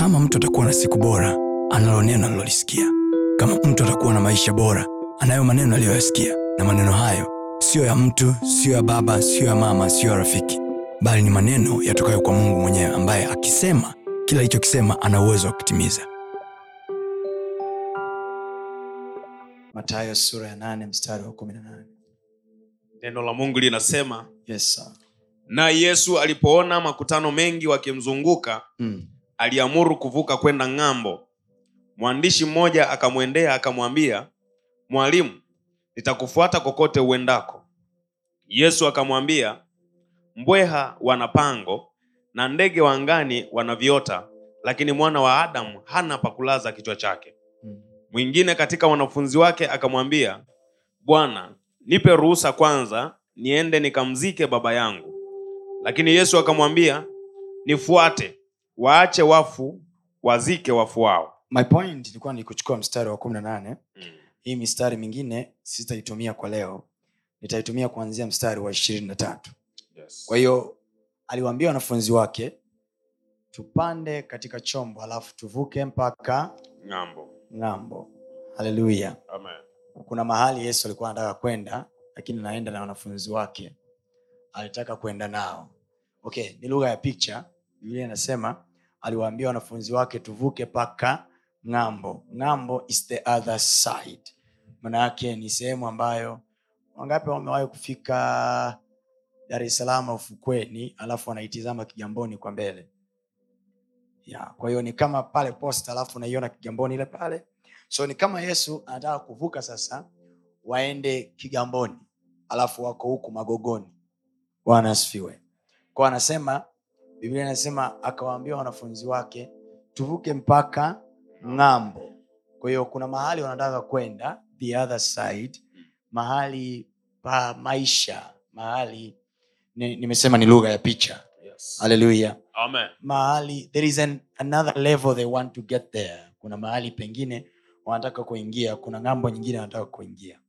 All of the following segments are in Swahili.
kama mtu atakuwa na siku bora analo neno alilolisikia kama mtu atakuwa na maisha bora anayo maneno aliyoyasikia. Na maneno hayo siyo ya mtu siyo ya baba siyo ya mama siyo ya rafiki. Bali ni maneno yatokayo kwa mungu mwenyewe ambaye akisema kila alichokisema ana uwezo wa kutimiza. Matayo sura ya nane mstari wa kumi na nane. Neno la mungu linasema yes, sir. na yesu alipoona makutano mengi wakimzunguka mm. Aliamuru kuvuka kwenda ng'ambo. Mwandishi mmoja akamwendea akamwambia mwalimu nitakufuata kokote uendako. Yesu akamwambia mbweha wana pango na ndege wa angani wana viota lakini mwana wa adamu hana pa kulaza kichwa chake. Mm. mwingine katika wanafunzi wake akamwambia bwana nipe ruhusa kwanza niende nikamzike baba yangu. Lakini yesu akamwambia nifuate waache wafu wazike wafu wao. My point ilikuwa ni kuchukua mstari wa kumi na nane. Hii mistari mingine sitaitumia kwa leo. Nitaitumia kuanzia mstari wa ishirini na tatu. Yes. kwa hiyo aliwaambia wanafunzi wake tupande katika chombo halafu tuvuke mpaka ng'ambo. ng'ambo. Haleluya kuna mahali yesu alikuwa anataka kwenda lakini naenda na wanafunzi wake. Alitaka kwenda nao. Okay ni lugha ya picha biblia inasema aliwaambia wanafunzi wake tuvuke mpaka ng'ambo. Ng'ambo is the other side. Maana ni sehemu ambayo wangapi wamewahi kufika dar es salaam ufukweni alafu wanaitizama kigamboni kwa mbele? Ya kwa hiyo ni kama pale posta alafu unaiona kigamboni ile pale. So ni kama yesu anataka kuvuka sasa waende kigamboni alafu wako huku magogoni. Bwana asifiwe. Kwa anasema biblia inasema akawaambia wanafunzi wake tuvuke mpaka ng'ambo. Kwa hiyo kuna mahali wanataka kwenda the other side mahali pa maisha mahali ni- nimesema ni lugha ya picha. Yes. haleluya Amen. mahali there is an, another level they want to get there. Kuna mahali pengine wanataka kuingia kuna ng'ambo nyingine wanataka kuingia.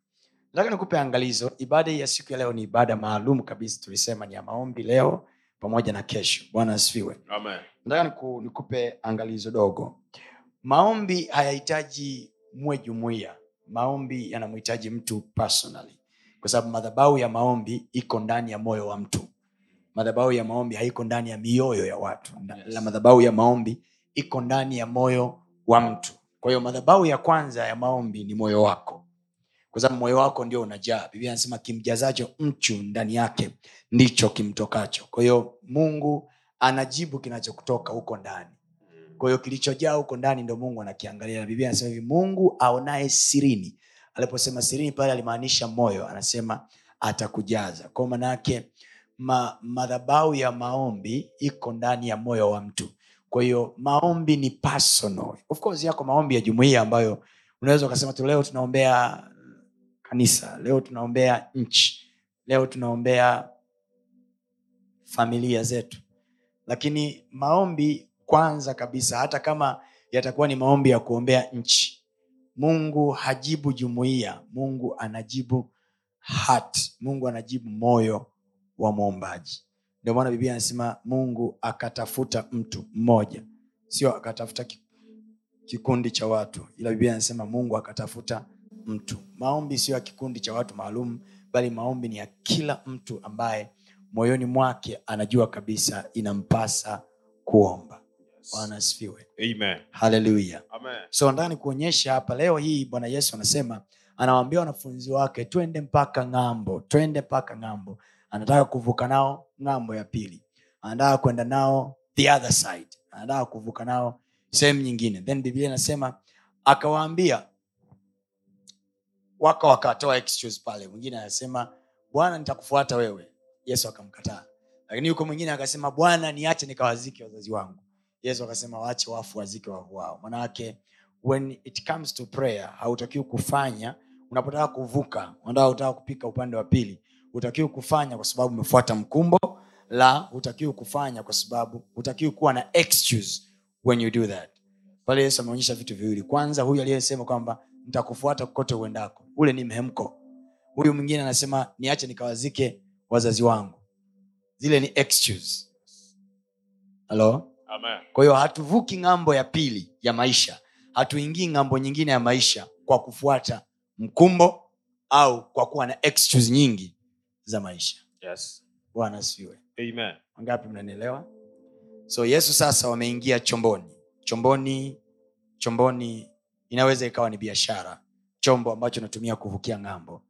Nataka nikupe angalizo ibada ya siku ya leo ni ibada maalum kabisa tulisema ni ya maombi leo pamoja na kesho. Bwana asifiwe. Nataka niku, nikupe angalizo dogo. Maombi hayahitaji muwe jumuia maombi yanamhitaji mtu personally. Kwa sababu madhabahu ya maombi iko ndani ya moyo wa mtu. Madhabahu ya maombi haiko ndani ya mioyo ya watu. Yes. la madhabahu ya maombi iko ndani ya moyo wa mtu. Kwa hiyo madhabahu ya kwanza ya maombi ni moyo wako kwa sababu moyo wako ndio unajaa. Biblia anasema kimjazacho mchu ndani yake ndicho kimtokacho. Kwa hiyo mungu anajibu kinachokutoka huko ndani. Kwa hiyo kilichojaa huko ndani ndo mungu anakiangalia. Na biblia anasema hivi mungu aonaye sirini. Aliposema sirini pale alimaanisha moyo anasema atakujaza. Kwao maana ma, madhabau ya maombi iko ndani ya moyo wa mtu. Kwa hiyo maombi ni personal. Of course yako maombi ya jumuia ambayo unaweza ukasema tu leo tunaombea kanisa. Leo tunaombea nchi. Leo tunaombea familia zetu. Lakini maombi kwanza kabisa hata kama yatakuwa ni maombi ya kuombea nchi mungu hajibu jumuiya. Mungu anajibu heart. Mungu anajibu moyo wa mwombaji. Ndio maana biblia anasema mungu akatafuta mtu mmoja. Sio akatafuta kikundi cha watu. Ila biblia anasema mungu akatafuta mtu. Maombi sio ya kikundi cha watu maalum bali maombi ni ya kila mtu ambaye moyoni mwake anajua kabisa inampasa kuomba. Bwana asifiwe. Amen. haleluya Amen. so nataka nikuonyesha hapa leo hii bwana yesu anasema anawaambia wanafunzi wake twende mpaka ng'ambo twende mpaka ng'ambo. Anataka kuvuka nao ng'ambo ya pili. Anataka kwenda nao the other side. Anataka kuvuka nao sehemu nyingine. Then biblia inasema akawaambia waka wakatoa pale. Mwingine anasema bwana nitakufuata wewe. Yesu akamkataa. Lakini yuko mwingine akasema bwana niache nikawazike wazazi wangu. Yesu akasema waache wafu wazike wafu wao. Manake when it comes to prayer hautakiwi kufanya. Unapotaka kuvuka unataka kupika upande wa pili hutakiwi kufanya kwa sababu umefuata mkumbo la hutakiwi kufanya kwa sababu hutakiwi kuwa na excuse when you do that. Pale yesu ameonyesha vitu viwili. Kwanza huyu aliyesema kwamba nitakufuata kokote uendako. Ule ni mhemko. Huyu mwingine anasema niache nikawazike wazazi wangu. Zile ni excuse. Halo Amen. kwa hiyo hatuvuki ng'ambo ya pili ya maisha. Hatuingii ng'ambo nyingine ya maisha kwa kufuata mkumbo au kwa kuwa na excuse nyingi za maisha. Yes. bwana asifiwe. Amen. wangapi mnanielewa? So yesu sasa wameingia chomboni. Chomboni chomboni inaweza ikawa ni biashara chombo ambacho unatumia kuvukia ng'ambo.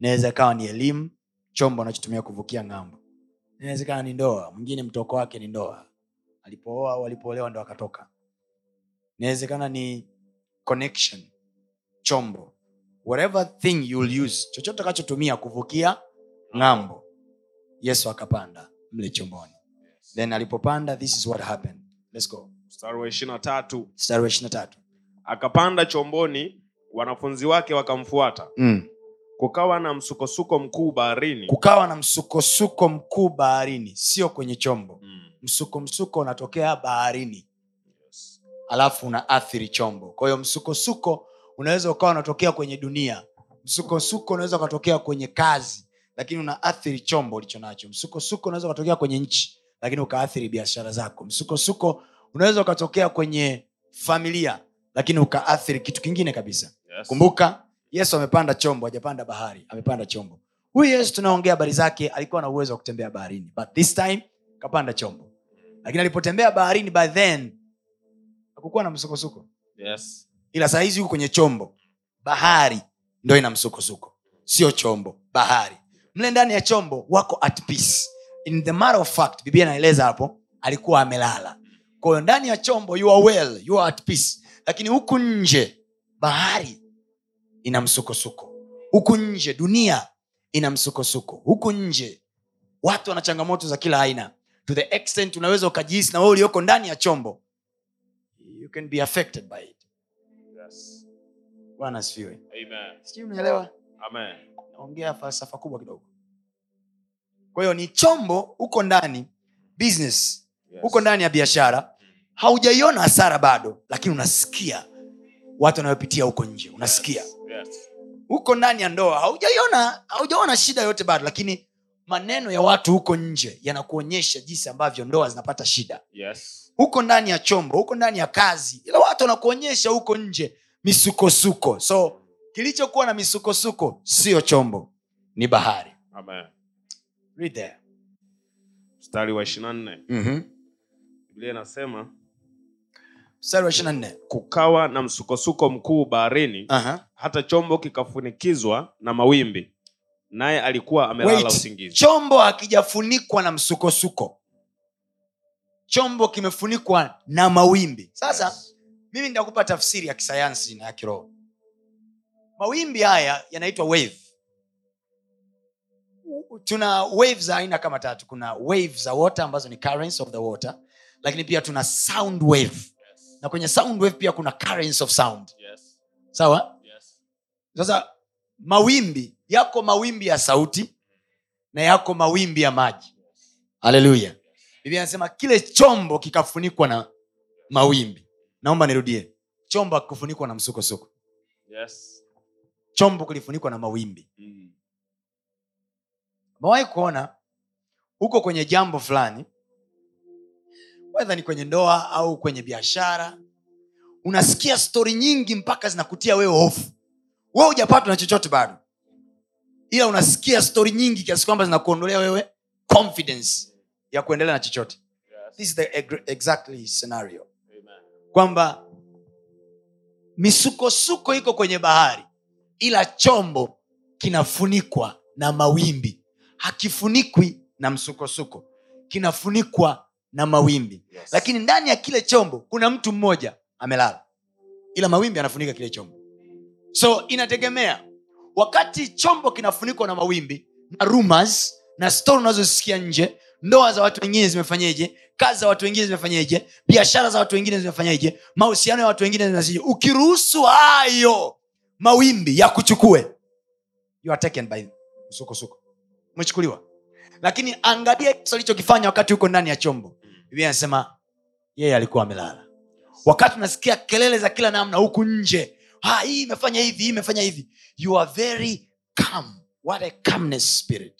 Inaweza ikawa ni elimu chombo anachotumia kuvukia ng'ambo. Inawezekana ni ndoa mwingine mtoko wake ni ndoa. Alipooa au alipoolewa ndo akatoka. Inawezekana ni connection chombo. Whatever thing you'll use chochote akachotumia kuvukia ng'ambo yesu akapanda mle chomboni. Then alipopanda this is what happened. Let's go. Mstari wa ishiri na tatu akapanda chomboni, wanafunzi wake wakamfuata. mm. Kukawa na msukosuko mkuu baharini. kukawa na msukosuko mkuu baharini sio kwenye chombo Mm. msuko msuko unatokea baharini Yes. alafu una athiri chombo kwa hiyo msukosuko unaweza ukawa unatokea kwenye dunia msukosuko unaweza ukatokea kwenye kazi lakini una athiri chombo ulicho nacho msukosuko unaweza ukatokea kwenye nchi lakini ukaathiri biashara zako msukosuko unaweza ukatokea kwenye familia lakini ukaathiri kitu kingine kabisa. Yes. kumbuka yesu amepanda chombo hajapanda bahari amepanda chombo. Huyu yesu tunaongea habari zake alikuwa na uwezo wa kutembea baharini. But this time kapanda chombo. Lakini alipotembea baharini by then hakukuwa na msukosuko. Yes. ila sahizi huku kwenye chombo. Bahari ndo ina msukosuko. Sio chombo bahari. Mle ndani ya chombo wako at peace. In the matter of fact biblia inaeleza hapo alikuwa amelala. Kwa ndani ya chombo you are well you are at peace lakini huku nje bahari ina msukosuko. Huku nje dunia ina msukosuko. Huku nje watu wana changamoto za kila aina. To the extent unaweza ukajihisi na wewe ulioko ndani ya chombo you can be affected by it. Yes. bwana asifiwe. Sijui unaelewa naongea falsafa kubwa kidogo. Kwa hiyo ni chombo huko ndani business Yes. huko ndani ya biashara haujaiona hasara bado lakini unasikia watu wanayopitia huko nje unasikia huko ndani ya ndoa haujaiona haujaona shida yote bado lakini maneno ya watu huko nje yanakuonyesha jinsi ambavyo ndoa zinapata shida Yes. huko ndani ya chombo huko ndani ya kazi ila watu wanakuonyesha huko nje misukosuko so kilichokuwa na misukosuko sio chombo ni bahari Amen. Read there. Mstari wa ishirini na nne Mhm. Biblia inasema mstari wa ishiri nne. Kukawa na msukosuko mkuu baharini, Aha. hata chombo kikafunikizwa na mawimbi, naye alikuwa amelala usingizi. chombo hakijafunikwa na msukosuko. Chombo kimefunikwa na mawimbi. Sasa Yes. mimi nitakupa tafsiri ya kisayansi na ya kiroho. Mawimbi haya yanaitwa wave. Tuna wave za aina kama tatu. Kuna wave za water ambazo ni currents of the water lakini pia tuna sound wave na kwenye sound wave pia kuna currents of sound Yes. sawa Yes. sasa mawimbi yako mawimbi ya sauti na yako mawimbi ya maji haleluya biblia anasema kile chombo kikafunikwa na mawimbi naomba nirudie chombo akikufunikwa na msukosuko Yes. chombo kilifunikwa na mawimbi Mm. umewahi kuona huko kwenye jambo fulani wedha ni kwenye ndoa au kwenye biashara unasikia stori nyingi mpaka zinakutia wewe hofu. We hujapatwa na chochote bado. Ila unasikia stori nyingi kiasi kwamba zinakuondolea wewe confidence ya kuendelea na chochote. Yes. this is the exactly scenario. Amen. kwamba misukosuko iko kwenye bahari ila chombo kinafunikwa na mawimbi. Hakifunikwi na msukosuko kinafunikwa na mawimbi. Yes. lakini ndani ya kile chombo kuna mtu mmoja amelala. Ila mawimbi anafunika kile chombo. So inategemea. Wakati chombo kinafunikwa na mawimbi na rumors na stori unazosikia nje ndoa za watu wengine zimefanyeje kazi za watu wengine zimefanyeje biashara za watu wengine zimefanyeje mahusiano ya watu wengine zimefanyeje ukiruhusu hayo mawimbi ya kuchukue you are taken by msukosuko. Umechukuliwa? Lakini angalia yesu alichokifanya wakati huko ndani ya chombo biblia anasema yeye alikuwa amelala. Wakati unasikia kelele za kila namna huku nje ha, hii imefanya hivi hii imefanya hivi. You are very calm. What a calmness spirit.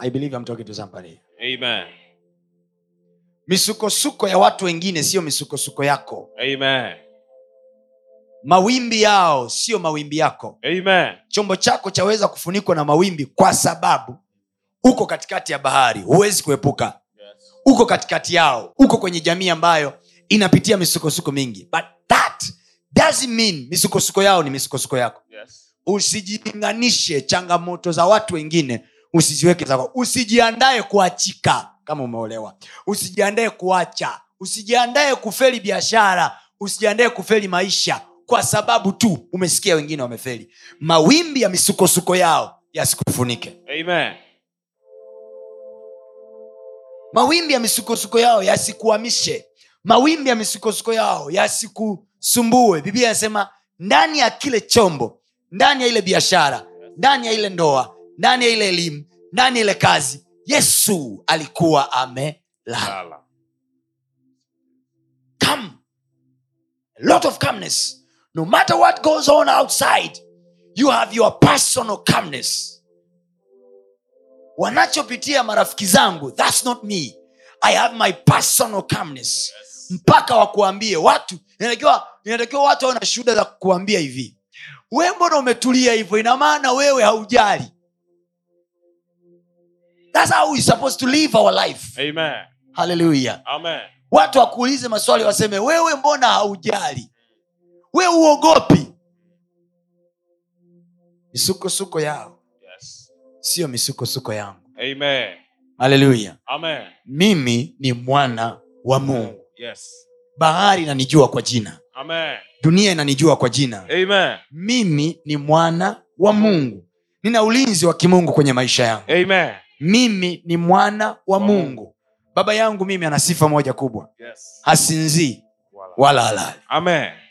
I believe I'm talking to somebody. Amen. misukosuko ya watu wengine siyo misukosuko yako. Amen. mawimbi yao siyo mawimbi yako. Amen. chombo chako chaweza kufunikwa na mawimbi kwa sababu uko katikati ya bahari huwezi kuepuka. Uko katikati yao uko kwenye jamii ambayo inapitia misukosuko mingi. But that doesn't mean misukosuko yao ni misukosuko yako. Yes. usijilinganishe changamoto za watu wengine usiziweke zako. Usijiandae kuachika kama umeolewa. Usijiandae kuacha. Usijiandae kufeli biashara. Usijiandae kufeli maisha. Kwa sababu tu umesikia wengine wamefeli. Mawimbi ya misukosuko yao yasikufunike. Amen. Mawimbi ya misukosuko yao yasikuhamishe. Mawimbi ya misukosuko yao yasikusumbue. Biblia inasema ndani ya kile chombo ndani ya ile biashara ndani ya ile ndoa ndani ya ile elimu ndani ya ile kazi yesu alikuwa amelala. Come. A lot of calmness. No matter what goes on outside you have your personal calmness wanachopitia marafiki zangu thats not me. I have my personal calmness. Mpaka wakuambie watu inatakiwa inatakiwa watu awe na shuhuda za kukuambia hivi. We mbona umetulia hivyo? Ina maana wewe haujali. Thats how we supposed to live our life. Amen. haleluya Amen. watu wakuulize maswali waseme wewe mbona haujali? We uogopi? Misukosuko yao. Yes. Siyo misukosuko yangu. Haleluya mimi ni mwana wa mungu. Yes. bahari inanijua kwa jina. Amen. dunia inanijua kwa jina. Amen. mimi ni mwana wa mungu. Nina ulinzi wa kimungu kwenye maisha yangu. Amen. mimi ni mwana wa mungu. Baba yangu mimi ana sifa moja kubwa. Yes. hasinzii Wala. halali.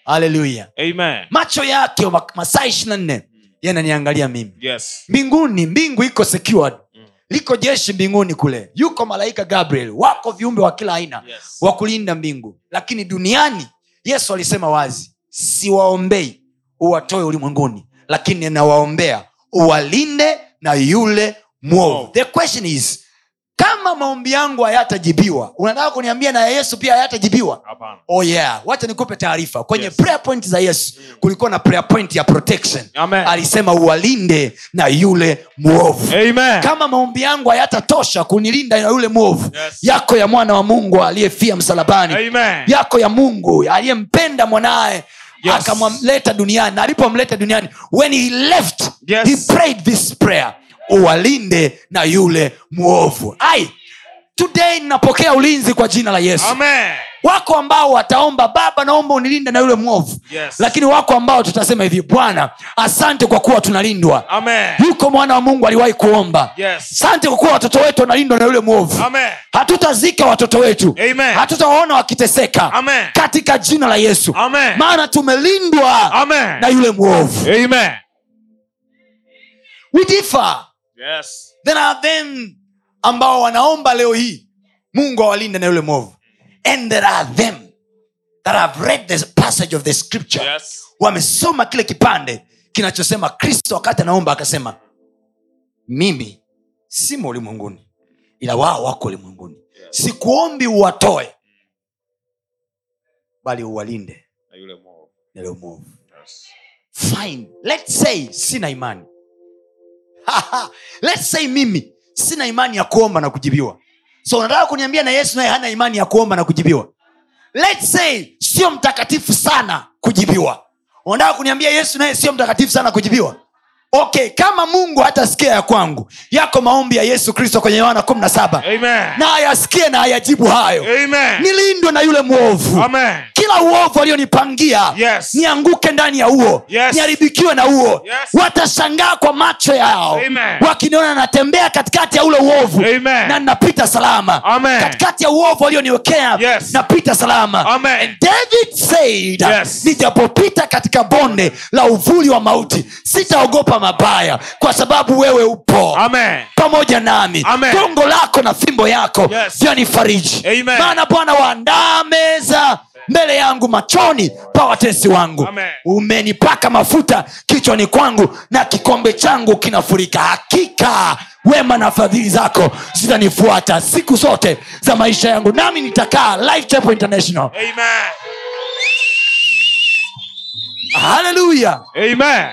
Haleluya macho yake masaa ishirina nne yananiangalia mimi. Yes. mbinguni mbingu iko secured. Mm. liko jeshi mbinguni kule. Yuko malaika gabriel. Wako viumbe wa kila aina Yes. wa kulinda mbingu. Lakini duniani yesu alisema wazi siwaombei uwatoe ulimwenguni lakini nawaombea uwalinde na yule mwovu. The question is kama maombi yangu hayatajibiwa unataka kuniambia na ya yesu pia hayatajibiwa oh yeah wacha nikupe taarifa kwenye Yes. prayer point za yesu kulikuwa na prayer point ya protection Amen. alisema uwalinde na yule mwovu Amen. kama maombi yangu hayatatosha kunilinda na yule mwovu Yes. yako ya mwana wa mungu aliyefia msalabani Amen. yako ya mungu aliyempenda mwanaye Yes. akamleta duniani na alipomleta duniani when he left Yes. he prayed this prayer uwalinde na yule mwovu ai today ninapokea ulinzi kwa jina la yesu Amen. wako ambao wataomba baba naomba unilinde na yule mwovu Yes. lakini wako ambao tutasema hivi bwana asante kwa kuwa tunalindwa Amen. yuko mwana wa mungu aliwahi kuomba Yes. asante kwa kuwa watoto wetu wanalindwa na yule mwovu Amen. hatutazika watoto wetu Amen. hatutawaona wakiteseka Amen. katika jina la yesu Amen. maana tumelindwa Amen. na yule mwovu Amen. we differ Yes. there are them ambao wanaomba leo hii mungu awalinde na yule mwovu and there are them that have read the passage of the scripture Yes. wamesoma kile kipande kinachosema kristo wakati anaomba akasema mimi simo ulimwenguni ila wao wako ulimwenguni sikuombi uwatoe bali uwalinde Na yule mwovu. na yule mwovu Yes. fine let's say sina imani let's say mimi sina imani ya kuomba na kujibiwa. So unataka kuniambia na yesu naye hana imani ya kuomba na kujibiwa? Let's say sio mtakatifu sana kujibiwa. Unataka kuniambia yesu naye sio mtakatifu sana kujibiwa okay kama mungu hatasikia ya kwangu yako maombi ya yesu kristo kwenye yohana 17 saba na ayasikie na ayajibu hayo nilindwe na yule mwovu Amen. kila uovu alionipangia Yes. nianguke ndani ya huo Yes. niharibikiwe na huo Yes. watashangaa kwa macho yao wakiniona natembea katikati ya ule uovu Amen. na ninapita salama Amen. katikati ya uovu walioniwekea Yes. napita salama Amen. And david said Yes. nijapopita katika bonde la uvuli wa mauti sitaogopa mabaya kwa sababu wewe upo Amen. pamoja nami Amen. gongo lako na fimbo yako Yes. vyanifariji Amen. maana bwana waandaa meza mbele yangu machoni pa watesi wangu Amen. umenipaka mafuta kichwani kwangu na kikombe changu kinafurika hakika wema na fadhili zako zitanifuata siku zote za maisha yangu nami nitakaa Life international Amen. haleluya Amen.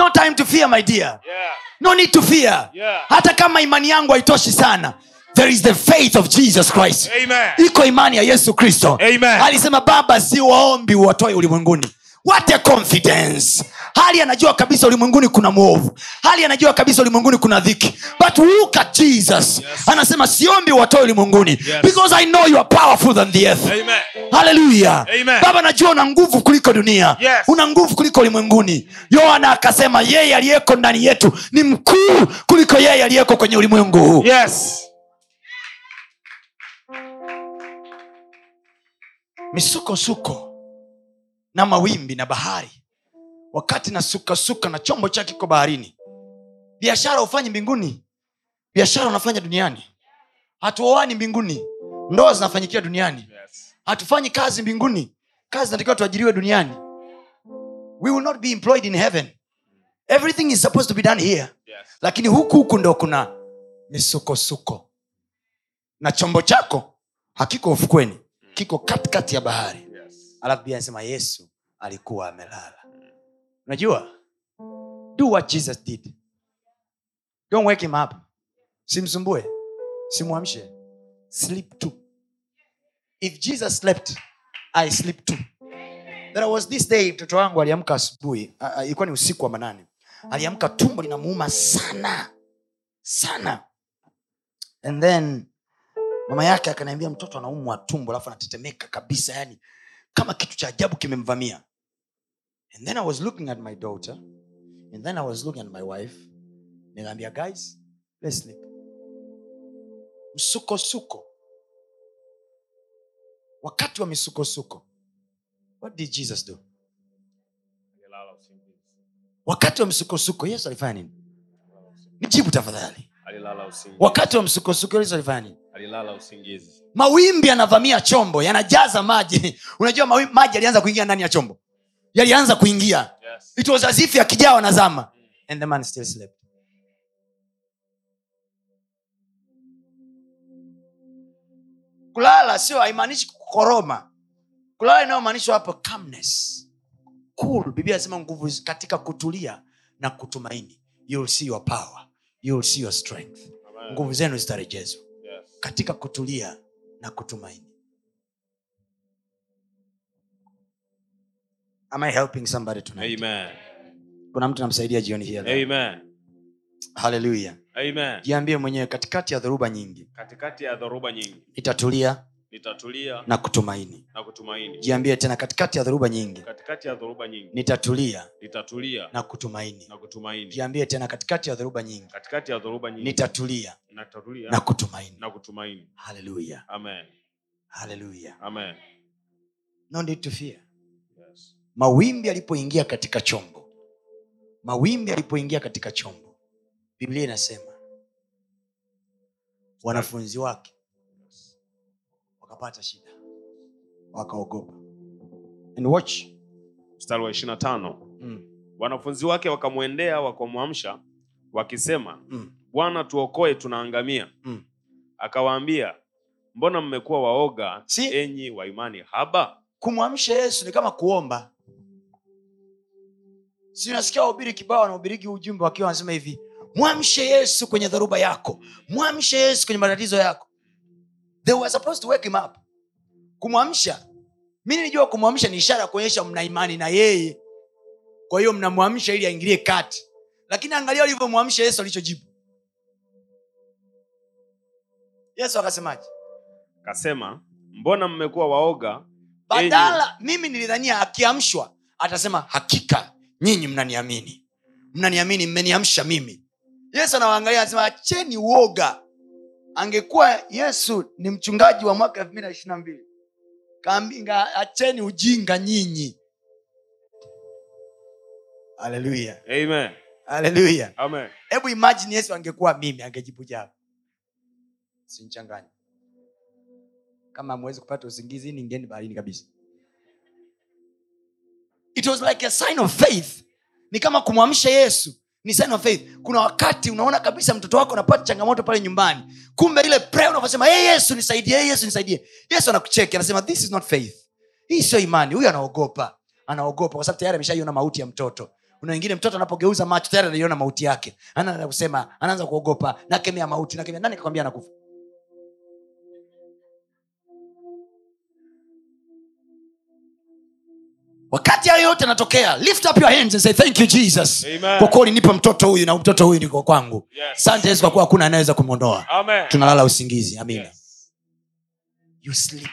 No time to fear my dear. Yeah. no need to fear. Yeah. hata kama imani yangu haitoshi sana there is the faith of jesus christ. Amen. iko imani ya yesu kristo. Alisema baba si waombi uwatoe ulimwenguni. What a confidence hali anajua kabisa ulimwenguni kuna mwovu. Hali anajua kabisa ulimwenguni kuna dhiki. But look at jesus. Yes. anasema siombi watoe ulimwenguni Yes. because i know you are powerful than the earth. Haleluya baba najua una nguvu kuliko dunia. Yes. una nguvu kuliko ulimwenguni. Yohana akasema yeye aliyeko ndani yetu ni mkuu kuliko yeye aliyeko kwenye ulimwengu. Huu Yes. misukosuko na mawimbi na bahari wakati na sukasuka na chombo chake kiko baharini. Biashara hufanyi mbinguni. Biashara unafanya duniani. Hatuoani mbinguni. Ndoa zinafanyikia duniani. Hatufanyi kazi mbinguni. Kazi zinatakiwa tuajiriwe duniani. We will not be employed in heaven. Everything is supposed to be done here. Yes. lakini huku huku ndo kuna misukosuko. Na chombo chako hakiko ufukweni. Kiko katikati ya bahari. Yes. alafu bia anasema yesu alikuwa amelala unajua? Do what jesus did. Don't wake him up. Simsumbue. Simwamshe. Sleep too. If jesus slept i sleep too. There was this day mtoto wangu aliamka asubuhi. Uh, uh, ilikuwa ni usiku wa manane. Aliamka tumbo linamuuma sana. Sana. And then mama yake akaniambia mtoto anaumwa tumbo alafu anatetemeka kabisa yani kama kitu cha ajabu kimemvamia and then i was looking at my daughter and then i was looking at my wife. Nikaambia guys let's sleep. Msukosuko. Wakati wa misukosuko. What did jesus do? Wakati wa msukosuko yesu alifanya nini? Nijibu tafadhali. Wakati wa msukosuko yesu alifanya nini? Alilala usingizi. mawimbi yanavamia chombo yanajaza maji. Unajua maji yalianza kuingia ndani ya chombo yalianza kuingia. Yes. it was as if yakijawa na zama. And the man still slept. Kulala sio haimaanishi kukoroma. Kulala inayomaanishwa hapo calmness. Cool. Biblia anasema nguvu katika kutulia na kutumaini. You'll see your power. You'll see your strength. Amen. nguvu zenu zitarejezwa. Yes. katika kutulia na kutumaini am i helping somebody tonight Amen. kuna mtu namsaidia jioni hii. Amen. haleluya Amen. jiambie mwenyewe katikati ya dhoruba nyingi Katikati ya dhoruba nyingi nitatulia nitatulia na kutumaini na kutumaini. jiambie tena katikati ya dhoruba nyingi Katikati ya dhoruba nyingi nitatulia nitatulia na kutumaini na kutumaini. jiambie tena katikati ya dhoruba nyingi Katikati ya dhoruba nyingi nitatulia nitatulia na kutumaini na kutumaini. haleluya Amen. haleluya Amen. no need to fear. Mawimbi yalipoingia katika chombo. Mawimbi yalipoingia katika chombo. Biblia inasema wanafunzi wake wakapata shida. Wakaogopa. And watch. Mstari wa 25. mm, Wanafunzi wake wakamwendea wakamwamsha wakisema, mm, Bwana tuokoe, tunaangamia. mm. Akawaambia, mbona mmekuwa waoga, Si- enyi wa imani haba? kumwamsha yesu ni kama kuomba si unasikia wahubiri kibao wanahubiriki ujumbe wakiwa wanasema hivi mwamshe yesu kwenye dharuba yako mwamshe yesu kwenye matatizo yako. They were supposed to wake him up. Kumwamsha mi nilijua kumwamsha ni ishara ya kuonyesha mna imani na yeye. Kwa hiyo mnamwamsha ili aingilie kati. Lakini angalia ulivyomwamsha yesu alichojibu. Yesu akasemaje? Kasema mbona mmekuwa waoga, badala mimi nilidhania akiamshwa atasema hakika nyinyi mnaniamini. Mnaniamini mmeniamsha mimi. Yesu anawaangalia anasema acheni uoga. Angekuwa yesu ni mchungaji wa mwaka elfu mbili na ishiri na mbili acheni ujinga nyinyi. Haleluya Amen. haleluya Amen. hebu imagine yesu angekuwa mimi angejibu japo sinchanganya kama hamwezi kupata usingizi ningeni baharini kabisa it was like a sign of faith. Ni kama kumwamsha yesu. Ni sign of faith. Kuna wakati unaona kabisa mtoto wako anapata changamoto pale nyumbani. Kumbe ile prayer unavyosema hey, yesu nisaidie hey, yesu nisaidie. Yesu anakucheki anasema this is not faith. Hii sio imani. Huyu anaogopa. Anaogopa kwa sababu tayari ameshaiona mauti ya mtoto. Kuna wengine mtoto anapogeuza macho tayari anaiona mauti yake. Anaanza kusema anaanza kuogopa. Nakemea mauti nakemea. Nani kakwambia anakufa wakati hayo yote anatokea lift up your hands and say thank you jesus. Kwa kuwa ulinipa mtoto huyu na mtoto huyu niko kwangu. Yes. yesu kwa kuwa hakuna anayeweza kumwondoa. Tunalala usingizi. Amina. Yes. you sleep.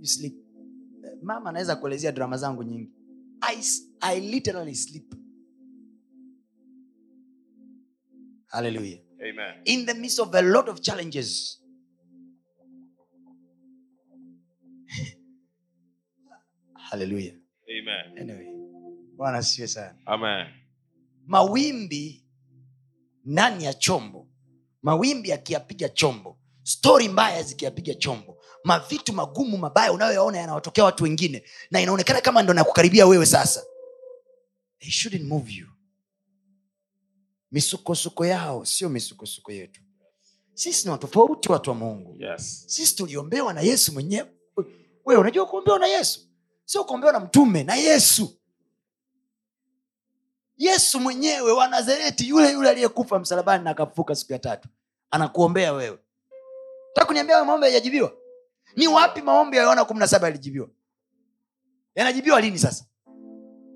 You sleep. Mama anaweza kuelezea drama zangu nyingi. I, I literally sleep. Hallelujah. Amen. in the midst of a lot of challenges hallelujah. Amen. anyway bwana siwe sana. Amen. mawimbi ndani ya chombo mawimbi yakiyapiga chombo stori mbaya zikiyapiga chombo mavitu magumu mabaya unayoyaona yanawatokea watu wengine na inaonekana kama ndo nakukaribia wewe sasa. They shouldn't move you. Misukosuko yao sio misukosuko yetu. Sisi ni watofauti watu wa mungu. Yes. sisi tuliombewa na yesu mwenyewe. We unajua kuombewa na yesu sio kuombewa na mtume na yesu. Yesu mwenyewe wa nazareti yule yule aliyekufa msalabani na akafuka siku ya tatu anakuombea wewe. Takuniambia maombi yajajibiwa ni wapi maombi ya yohana kumi na saba yalijibiwa? Yanajibiwa lini sasa?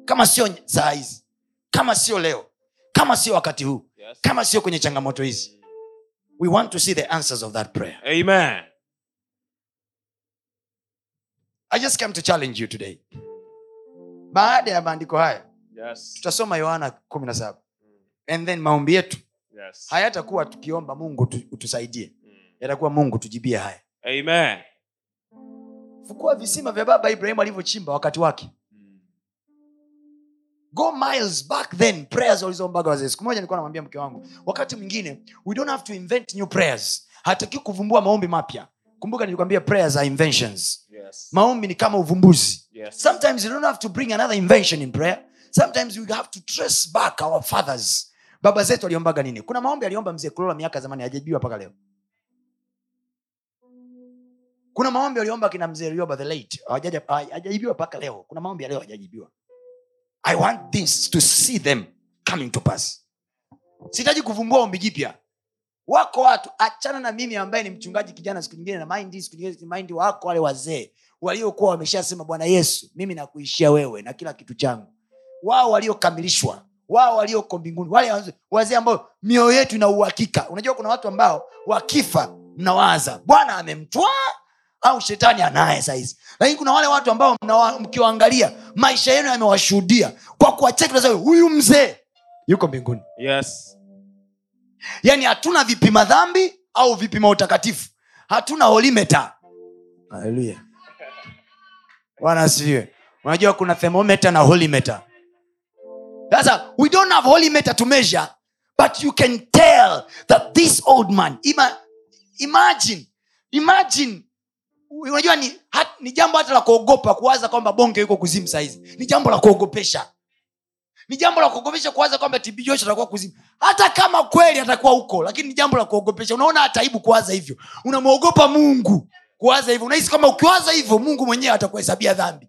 Kama sio saa hizi kama sio leo kama sio wakati huu Yes. kama sio kwenye changamoto hizi. We want to see the answers of that prayer. Amen. I just came to challenge you today baada ya maandiko haya Yes. tutasoma yohana kumi na saba and then maombi yetu Yes. hayatakuwa tukiomba mungu utusaidie Mm. yatakuwa mungu tujibie haya Amen. fukua visima vya baba ibrahimu alivyochimba wakati wake Mm. go miles back then prayers walizoombaga wazee siku moja nilikuwa namwambia mke wangu wakati mwingine we don't have to invent new prayers hataki kuvumbua maombi mapya kumbuka nilikwambia prayers are inventions Yes. maombi ni kama uvumbuzi. Yes. sometimes you don't have to bring another invention in prayer. Sometimes we have to trace back our fathers. Baba zetu aliombaga nini? Kuna maombi aliomba mzee kulola miaka zamani hajajibiwa mpaka leo. Kuna maombi aliomba kina mzee rioba the late hawajaja- mpaka leo. Kuna maombi leo hajajibiwa. I want this to see them coming to pass. Sihitaji kuvumbua ombi jipya wako watu achana na mimi ambaye ni mchungaji kijana siku nyingine na mind siku nyingine na mind wako wale wazee waliokuwa wameshasema bwana yesu mimi nakuishia wewe na kila kitu changu. Wao waliokamilishwa wao walioko mbinguni wale wazee- ambao mioyo yetu ina uhakika. Unajua kuna watu ambao wakifa mnawaza bwana amemtwaa au shetani anaye saizi lakini kuna wale watu ambao mkiwaangalia maisha yenu yamewashuhudia kwa kuwacheki huyu mzee yuko mbinguni. Yes. Yaani hatuna vipima dhambi au vipima utakatifu. Hatuna holimeta haleluya. Bwana asifiwe. Unajua kuna themometa na holimeta sasa we don't have holimeta to measure but you can tell that this old man ima, imagine imagine unajua ni, ni jambo hata la kuogopa kuwaza kwamba bonge yuko kuzimu sahizi ni jambo la kuogopesha ni jambo la kuogopesha kuwaza kwamba TB Joshua atakuwa kuzimu hata kama kweli atakuwa huko lakini ni jambo la kuogopesha. Unaona hata aibu kuwaza hivyo. Unamwogopa mungu kuwaza hivyo. Unahisi kwamba ukiwaza hivyo mungu mwenyewe atakuhesabia dhambi.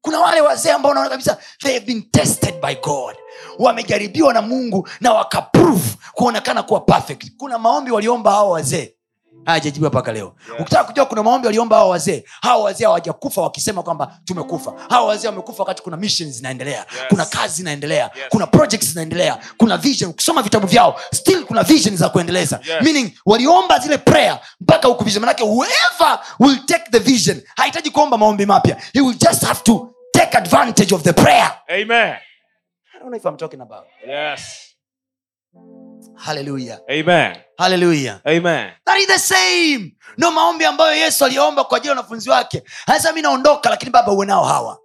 Kuna wale wazee ambao unaona kabisa they have been tested by god. Wamejaribiwa na mungu na wakaprove kuonekana kuwa perfect. Kuna maombi waliomba hao wazee hajajibiwa mpaka leo yeah. ukitaka kujua kuna maombi waliomba hawa wazee hawa wazee hawajakufa wakisema kwamba tumekufa hawa wazee wamekufa wakati kuna missions zinaendelea Yes. kuna kazi zinaendelea Yes. kuna projects zinaendelea kuna vision ukisoma vitabu vyao still kuna vision za kuendeleza Yes. meaning waliomba zile prayer mpaka huku vision manake whoever will take the vision hahitaji kuomba maombi mapya he will just have to take advantage of the prayer Amen. I don't know if I'm talking about. Yes. Hallelujah. Amen. Hallelujah. Amen. That is the same. Ndo maombi ambayo yesu aliomba kwa ajili ya wanafunzi wake. Hasa mi naondoka lakini baba uwe nao hawa.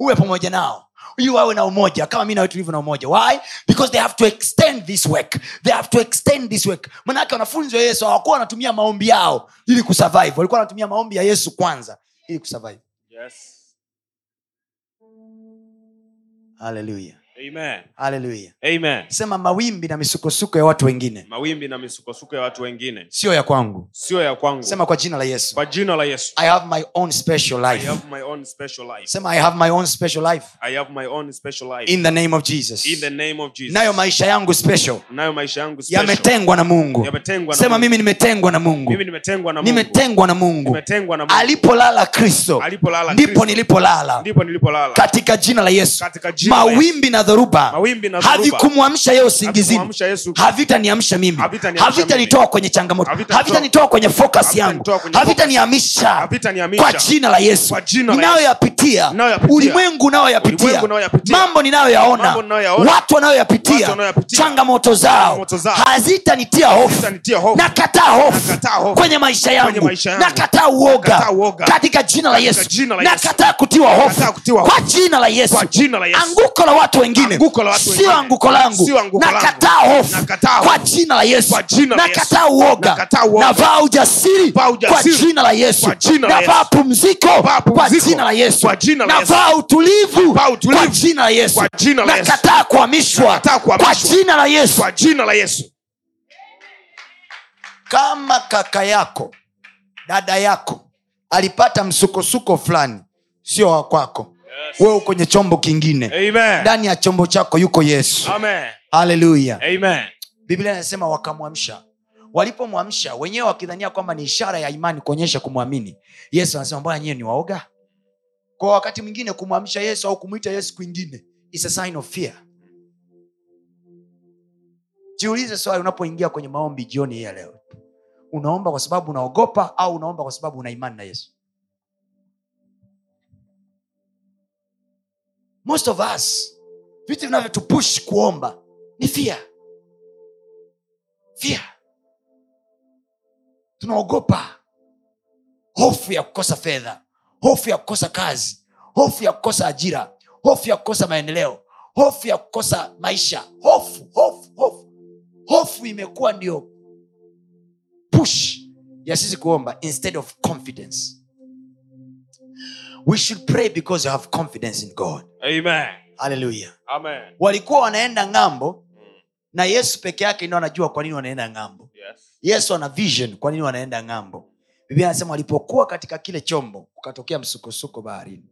Uwe pamoja nao. Yu wawe na umoja kama mi nawe tulivyo na umoja. Why? Because they have to extend this work. They have to extend this work. Manake wanafunzi wa yesu hawakuwa wanatumia maombi yao ili kusurvive. Walikuwa wanatumia maombi ya yesu kwanza ili kusurvive. Yes. haleluya Amen. sema mawimbi na misukosuko ya watu wengine. Mawimbi na misukosuko ya watu wengine. Sio ya kwangu. Sio ya kwangu. Sema kwa jina la yesu. Kwa jina la yesu. I have my own special i have my own special life. Sema i have my own special life. I have my own special life. In the name of jesus. In the name of jesus. Nayo maisha yangu special. Nayo maisha yangu special. yametengwa na mungu. Yametengwa na sema mimi nimetengwa na mungu. Mimi nimetengwa na Mungu. nimetengwa na mungu. Nimetengwa na Mungu. alipolala kristo. Alipolala ndipo nilipolala. Ndipo nilipolala. Katika jina la yesu. Katika jina la Yesu. mawimbi na dhoruba. Havikumwamsha yeye usingizini. Havitaniamsha mimi. Havitanitoa kwenye changamoto. Havitanitoa- kwenye focus yangu. Havitanihamisha. kwa jina la yesu. Ninayoyapitia. Ulimwengu unayoyapitia. Mambo ninayoyaona. Watu wanayoyapitia. Changamoto zao. Hazitanitia hofu. Nakataa hofu. Kwenye maisha yangu. nakataa uoga. Katika jina la yesu. nakataa kutiwa hofu. Nakataa kutiwa hofu. kwa jina la yesu. Kwa jina la Yesu. anguko la watu wengine Wengine. anguko langu Sio anguko langu. nakataa hofu kwa jina la yesu nakataa uoga navaa ujasiri Vaa kwa ujasiri. jina la yesu Kwa jina la navaa pumziko Vaa kwa pumziko. jina la yesu Kwa jina la Yesu. navaa utulivu Vaa utulivu. kwa jina la yesu Kwa jina la Yesu. nakataa kuhamishwa kwa jina la yesu kwa jina la yesu kama kaka yako dada yako alipata msukosuko fulani sio wa kwako wewe kwenye chombo kingine. Ndani ya chombo chako yuko yesu. Haleluya biblia inasema wakamwamsha. Walipomwamsha wenyewe wakidhania kwamba ni ishara ya imani kuonyesha kumwamini. Yesu anasema mbona nyiwe ni waoga? Kwa wakati mwingine kumwamsha yesu au kumwita yesu kwingine is a sign of fear. Jiulize swali unapoingia kwenye maombi jioni hii ya leo. Unaomba kwa sababu unaogopa au unaomba kwa sababu una imani na yesu most of us vitu vinavyotupush kuomba ni fia fia tunaogopa. Hofu ya kukosa fedha. Hofu ya kukosa kazi. Hofu ya kukosa ajira. Hofu ya kukosa maendeleo. Hofu ya kukosa maisha. Hofu hofu hofu. Hofu imekuwa ndio push ya sisi kuomba instead of confidence we should pray because you have confidence in god Amen. haleluya Amen. walikuwa wanaenda ng'ambo na yesu peke yake ndio anajua kwa nini wanaenda ng'ambo Yes. yesu ana vision kwa nini wanaenda ng'ambo biblia anasema walipokuwa katika kile chombo kukatokea msukosuko baharini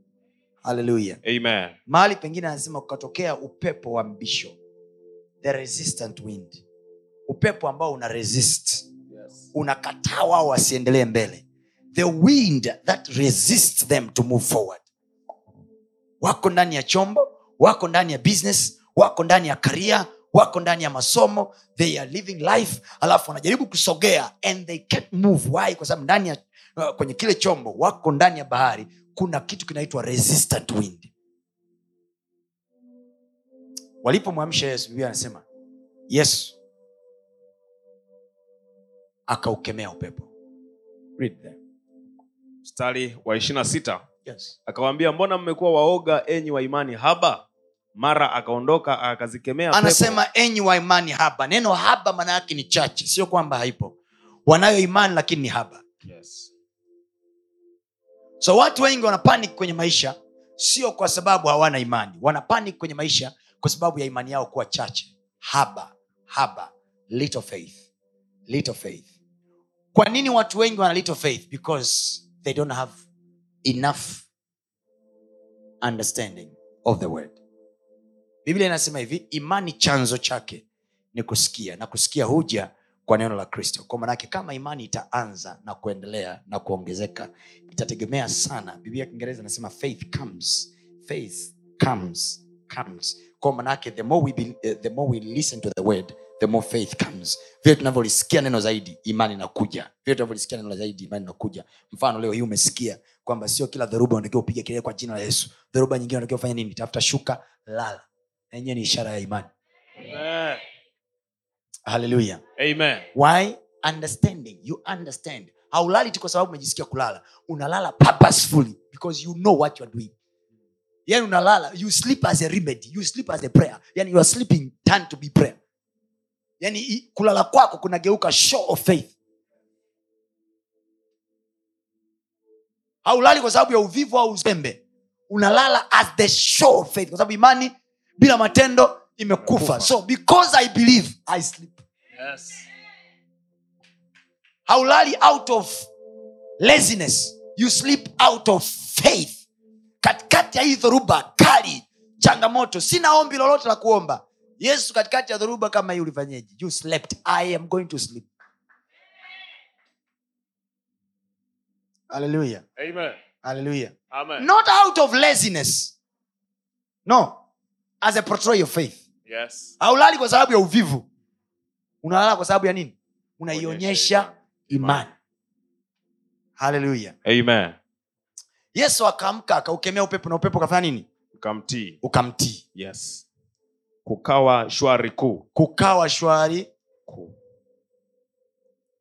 haleluya Amen. mahali pengine anasema kukatokea upepo wa mbisho the resistant wind upepo ambao una resist Yes. unakataa wao wasiendelee mbele the wind that resists them to move forward. Wako ndani ya chombo wako ndani ya business wako ndani ya karia wako ndani ya masomo they are living life alafu wanajaribu kusogea and they can't move. Why? Kwa sababu ndani ya uh, kwenye kile chombo wako ndani ya bahari kuna kitu kinaitwa resistant wind. Walipomwamsha yesu biblia anasema yesu akaukemea upepo. Read there. Mstari wa ishiri na sita. Yes. akawaambia mbona mmekuwa waoga enyi wa imani haba? Mara akaondoka akazikemea pepo. anasema enyi wa imani haba. Neno haba maana yake ni chache sio kwamba haipo. Wanayo imani lakini ni haba. Yes. so watu wengi wanapanic kwenye maisha sio kwa sababu hawana imani. Wanapanic kwenye maisha kwa sababu ya imani yao kuwa chache. Haba haba little faith little faith. Kwa nini watu wengi wana little faith? Because they don't have enough understanding of the word. Biblia inasema hivi imani chanzo chake ni kusikia na kusikia huja kwa neno la kristo. Kwa manake kama imani itaanza na kuendelea na kuongezeka itategemea sana. Biblia ya kiingereza inasema faith comes faith comes comes. Kwa manake the more we, be, eh, the more we listen to the word the more faith comes. Vile tunavyolisikia neno zaidi imani inakuja. Vile tunavyolisikia neno zaidi imani inakuja. Mfano leo hii umesikia kwamba sio kila dhoruba unatakiwa upige kelele kwa jina la yesu. Dhoruba nyingine unatakiwa ufanya nini? Tafuta shuka lala. Yenyewe ni ishara ya imani. Haleluya why? Understanding. You understand. Haulali tu kwa sababu umejisikia kulala. Unalala purposefully because you know what you are doing. Yani unalala you sleep as a remedy. You sleep as a prayer. Yani you are sleeping turn to be prayer yani kulala kwako kunageuka show of faith. Haulali kwa sababu ya uvivu au uzembe. Unalala as the show of faith. Kwa sababu imani bila matendo imekufa. Imekufa. so because i believe i sleep. Yes. haulali out of laziness. You sleep out of faith. Katikati ya hii dhoruba kali changamoto sina ombi lolote la kuomba yesu katikati ya dhoruba kama hii ulifanyeje? You slept. I am going to sleep. Haleluya haleluya not out of laziness. No. As a portray of faith. Yes. haulali kwa sababu ya uvivu. Unalala kwa sababu ya nini? Unaionyesha imani. haleluya Amen. yesu akaamka akaukemea upepo na upepo ukafanya nini? Ukamtii. ukamtii. Yes. Kukawa shwari kuu. kukawa shwari Kuu.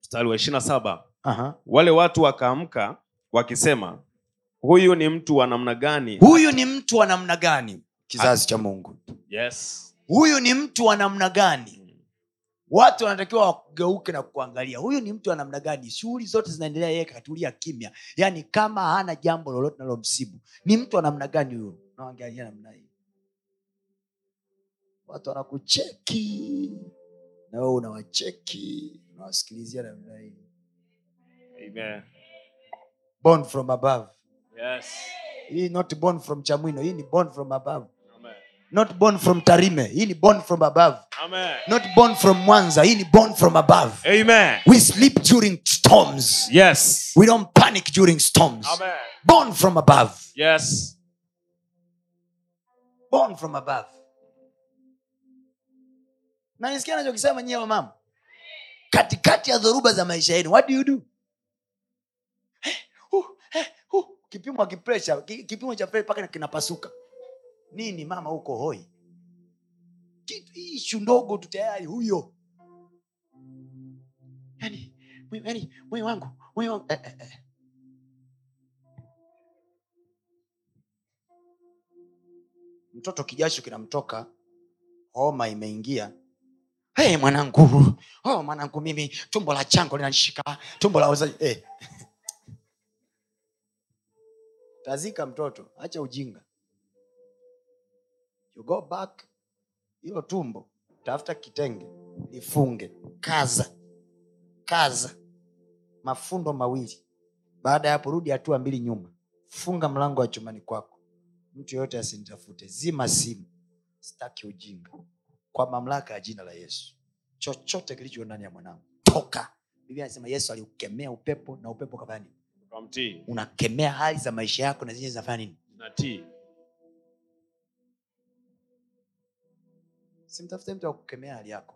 Mstari wa ishirina na saba. Aha. Wale watu wakaamka wakisema, huyu ni mtu wa namna gani? huyu ni mtu wa namna gani kizazi cha mungu Yes. huyu ni mtu wa namna gani watu wanatakiwa wageuke na kuangalia huyu ni mtu wa namna gani shughuli zote zinaendelea yeye katulia kimya yaani kama hana jambo lolote nalomsibu ni mtu wa namna gani huyu naangalia namna hii watu wanakucheki na wewe unawacheki unawasikilizia namna hii Amen. born from above Yes. hii not born from chamwino hii ni born from above Amen. not born from tarime hii ni born from above Amen. not born from mwanza hii ni born from above Amen. we sleep during storms Yes. we don't panic during storms Amen. born from above Yes. born from above nanisikia nachokisema nyie wamama katikati ya dhoruba za maisha yenu what do you do? Hey, uh, hey, uh. kipimo kipresha kipimo cha mpaka kinapasuka. Nini mama huko hoi? Ishu ndogo tu tayari huyo. Yani yani moyo wangu moyo wangu eh, eh, eh. mtoto kijasho kinamtoka homa imeingia hey, mwanangu. Oh, mwanangu mimi tumbo la chango linanishika. Tumbo la uzaji hey. tazika mtoto acha ujinga. You go back hilo tumbo tafuta kitenge lifunge kaza kaza. Mafundo mawili. Baada ya hapo rudi hatua mbili nyuma. Funga mlango wa chumbani kwako. Mtu yoyote asinitafute zima simu. Sitaki ujinga kwa mamlaka ya jina la yesu chochote kilicho ndani ya mwanangu toka biblia anasema yesu aliukemea upepo na upepo ukafanya nini Ukamtii. unakemea hali za maisha yako na zinye zinafanya nini Natii. simtafute mtu akukemea hali yako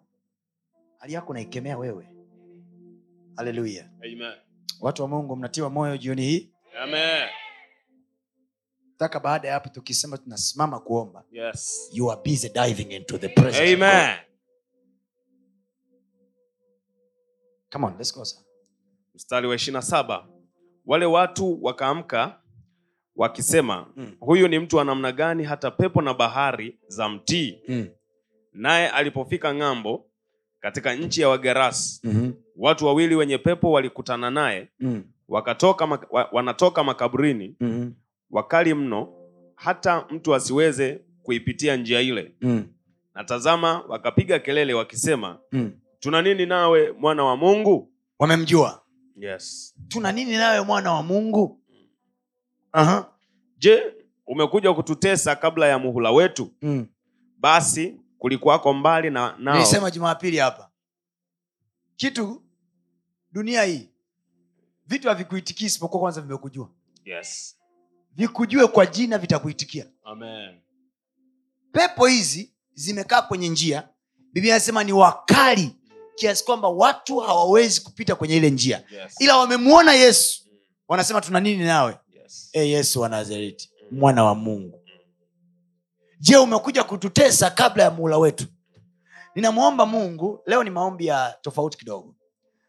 hali yako naikemea wewe haleluya Amen. watu wa mungu mnatiwa moyo jioni hii Amen. Taka baada ya hapo tukisema tunasimama kuomba Yes. you are busy diving into the presence of God. Come on, let's go, sir. Mstari wa ishirina saba. Wale watu wakaamka wakisema, Mm. huyu ni mtu wa namna gani hata pepo na bahari za mtii? Mm. Naye alipofika ng'ambo katika nchi ya Wagerasi, Mhm. watu wawili wenye pepo walikutana naye, Mm. wakatoka mak- wa, wanatoka makaburini Mhm. Wakali mno, hata mtu asiweze kuipitia njia ile. Mm. Na tazama, wakapiga kelele wakisema, Mm. tuna nini nawe mwana wa Mungu? wamemjua Yes. tuna nini nawe mwana wa mungu Aha. Je, umekuja kututesa kabla ya muhula wetu? Mm. Basi kulikuwako mbali na nao. nilisema jumapili hapa kitu dunia hii vitu havikuitikii isipokuwa kwanza vimekujua Yes. Vikujue kwa jina vitakuitikia. Amen. pepo hizi zimekaa kwenye njia. Biblia anasema ni wakali kiasi kwamba watu hawawezi kupita kwenye ile njia. Yes. ila wamemwona yesu. Wanasema tuna nini nawe? Yes. e yesu wa nazareti mwana wa mungu. Je umekuja kututesa kabla ya muula wetu? Ninamwomba mungu leo ni maombi ya tofauti kidogo.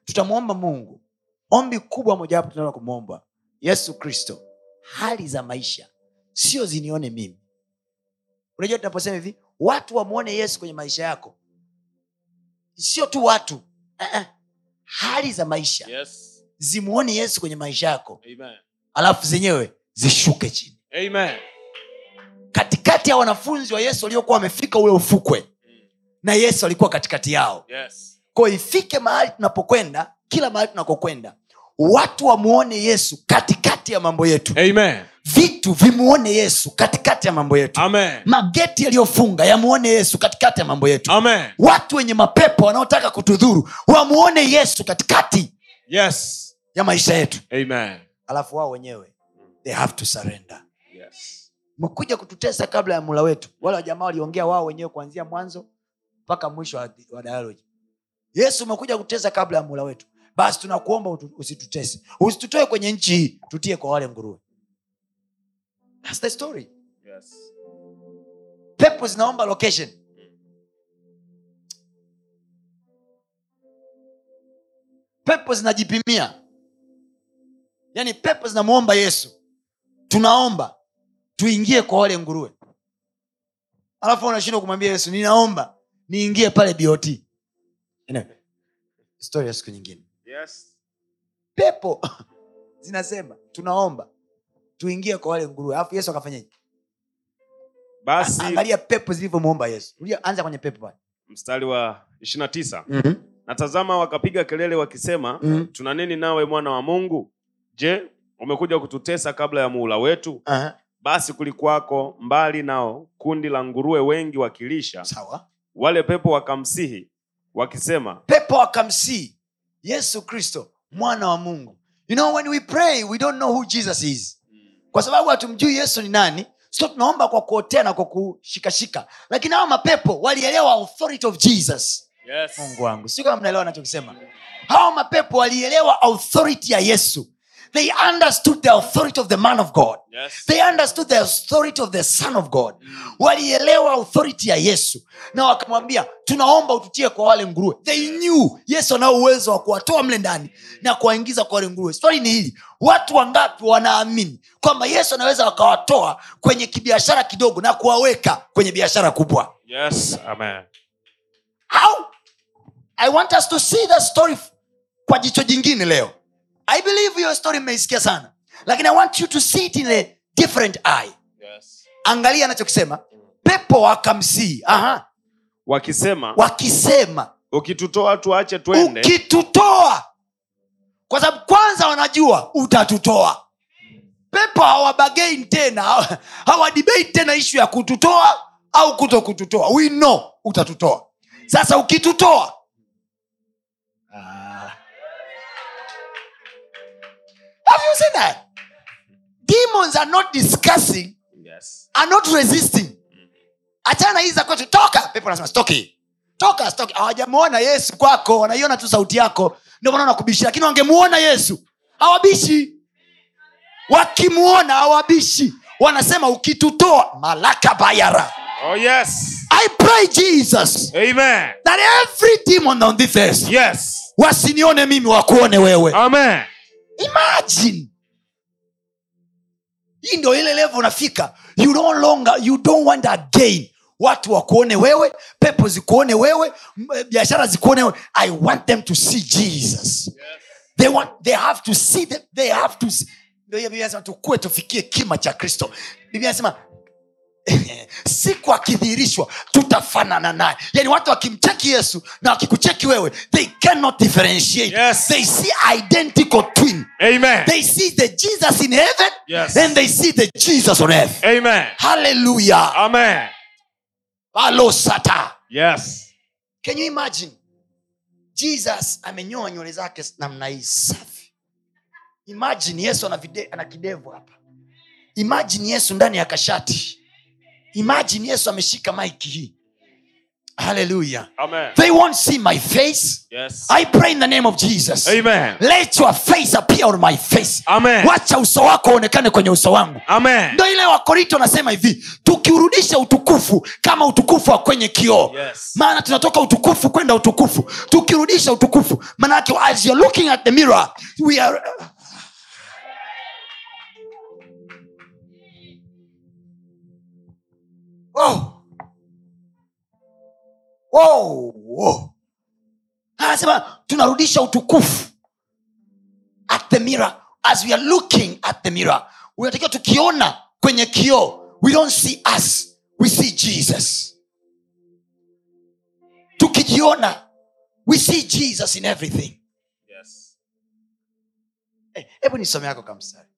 Tutamwomba mungu. Ombi kubwa mojawapo tunaenda kumwomba yesu kristo hali za maisha sio zinione mimi unajua tunaposema hivi watu wamwone yesu kwenye maisha yako sio tu watu uh-uh. hali za maisha Yes. zimwone yesu kwenye maisha yako Amen. alafu zenyewe zishuke chini Amen. katikati ya wanafunzi wa yesu waliokuwa wamefika ule ufukwe na yesu alikuwa katikati yao Yes. ko ifike mahali tunapokwenda kila mahali tunakokwenda watu wamwone yesu katikati ya mambo yetu Amen. vitu vimuone yesu katikati ya mambo yetu Amen. mageti yaliyofunga yamuone yesu katikati ya mambo yetu Amen. watu wenye mapepo wanaotaka kutudhuru wamuone yesu katikati Yes. ya maisha yetu Amen. alafu wao wenyewe they have to surrender Yes. mekuja kututesa kabla ya mula wetu wale wajamaa waliongea wao wenyewe kuanzia mwanzo mpaka mwisho wa, wa yesu umekuja kutesa kabla ya mula wetu basi tunakuomba usitutese. Usitutoe kwenye nchi hii tutie kwa wale nguruwe. That's the story. Yes. pepo zinaomba location. Pepo zinajipimia yaani pepo zinamwomba yesu. Tunaomba tuingie kwa wale nguruwe. Alafu unashindwa kumwambia yesu ninaomba niingie pale bot story ya siku nyingine Yes. pepo zinasema tunaomba tuingie kwa wale nguruwe alafu yesu akafanyaje Basi angalia pepo zilivyomwomba yesu anza kwenye pepo pale mstari wa 29. mm-hmm. natazama wakapiga kelele wakisema, Mhm. tuna nini nawe mwana wa Mungu? Je, umekuja kututesa kabla ya muula wetu? uh-huh. Basi kulikuwako mbali nao kundi la nguruwe wengi wakilisha. sawa Wale pepo wakamsihi wakisema, pepo akamsii yesu kristo mwana wa mungu. You know when we pray we don't know who jesus is. Kwa sababu hatumjui yesu ni nani so tunaomba kwa kuotea na kwa kushikashika. Lakini hawa mapepo walielewa authority of jesus. Yes. mungu wangu. Sio kama mnaelewa nachokisema hawa mapepo walielewa authority ya yesu they understood the authority of the man of god. Yes. they understood the authority of the son of god. Walielewa authority ya yesu. Na wakamwambia tunaomba ututie kwa wale nguruwe. They knew yesu anao uwezo wa kuwatoa mle ndani na kuwaingiza kwa wale nguruwe. Swali ni hili watu wangapi wanaamini kwamba yesu anaweza wakawatoa kwenye kibiashara kidogo na kuwaweka kwenye biashara kubwa? Yes. Amen. how? I want us to see the story kwa jicho jingine leo i believe hiyo story mmeisikia sana. Lakini i want you to see it in a different eye. Yes. angalia anachokisema. Pepo wakamsii. Aha. Wakisema, wakisema. Ukitutoa tuache twende. ukitutoa. Kwa sababu kwanza wanajua utatutoa. Pepo hawabagain tena. Hawa- tena ishu ya kututoa au kuto kututoa we know utatutoa. Sasa ukitutoa. Ah. You seen that? Demons are not discussing Yes. are not resisting. Achana hii za kwetu. Toka! Pepo anasema stoki toka stoki hawajamuona yesu kwako wanaiona tu sauti yako. Ndio maana wanakubishi lakini wangemuona yesu hawabishi. Wakimuona hawabishi. Wanasema ukitutoa malaka bayara. Oh yes. i pray jesus Amen. that every demon on this earth Yes. wasinione mimi wakuone wewe. Amen. Imagine. Hii ndio ile levo unafika. You no longer you don't want again watu wakuone wewe pepo zikuone wewe biashara zikuone wewe. I want them to see jesus. They want they have to see them, they have to see. ndio hiyo biblia inasema tukue tufikie kima cha kristo. Biblia inasema siku akidhihirishwa tutafanana naye yani watu wakimcheki yesu na wakikucheki wewe they cannot differentiate Yes. they see identical twin Amen. they see the jesus in heaven Yes. and they see the jesus on earth Amen. hallelujah Amen. balosata Yes. can you imagine jesus amenyoa nywele zake namna hii safi imagine yesu ana, vide, ana kidevu hapa imagine yesu ndani ya kashati imagine yesu ameshika maiki hii Hallelujah. Amen. they won't see my face Yes. i pray in the name of jesus Amen. let your face appear on my face Amen. wacha uso wako uonekane kwenye uso wangu Amen. ndo ile wakorinto nasema hivi tukiurudisha utukufu kama utukufu wa kwenye kioo Yes. maana tunatoka utukufu kwenda utukufu tukirudisha utukufu maana as you're looking at the mirror we are oh. oh, oh. anasema tunarudisha utukufu at the mirror. As we are looking at the mirror unatakiwa tukiona kwenye kioo. We don't see us we see jesus. Tukijiona we see jesus in everything. Yes. Eh, nisome yako kamstari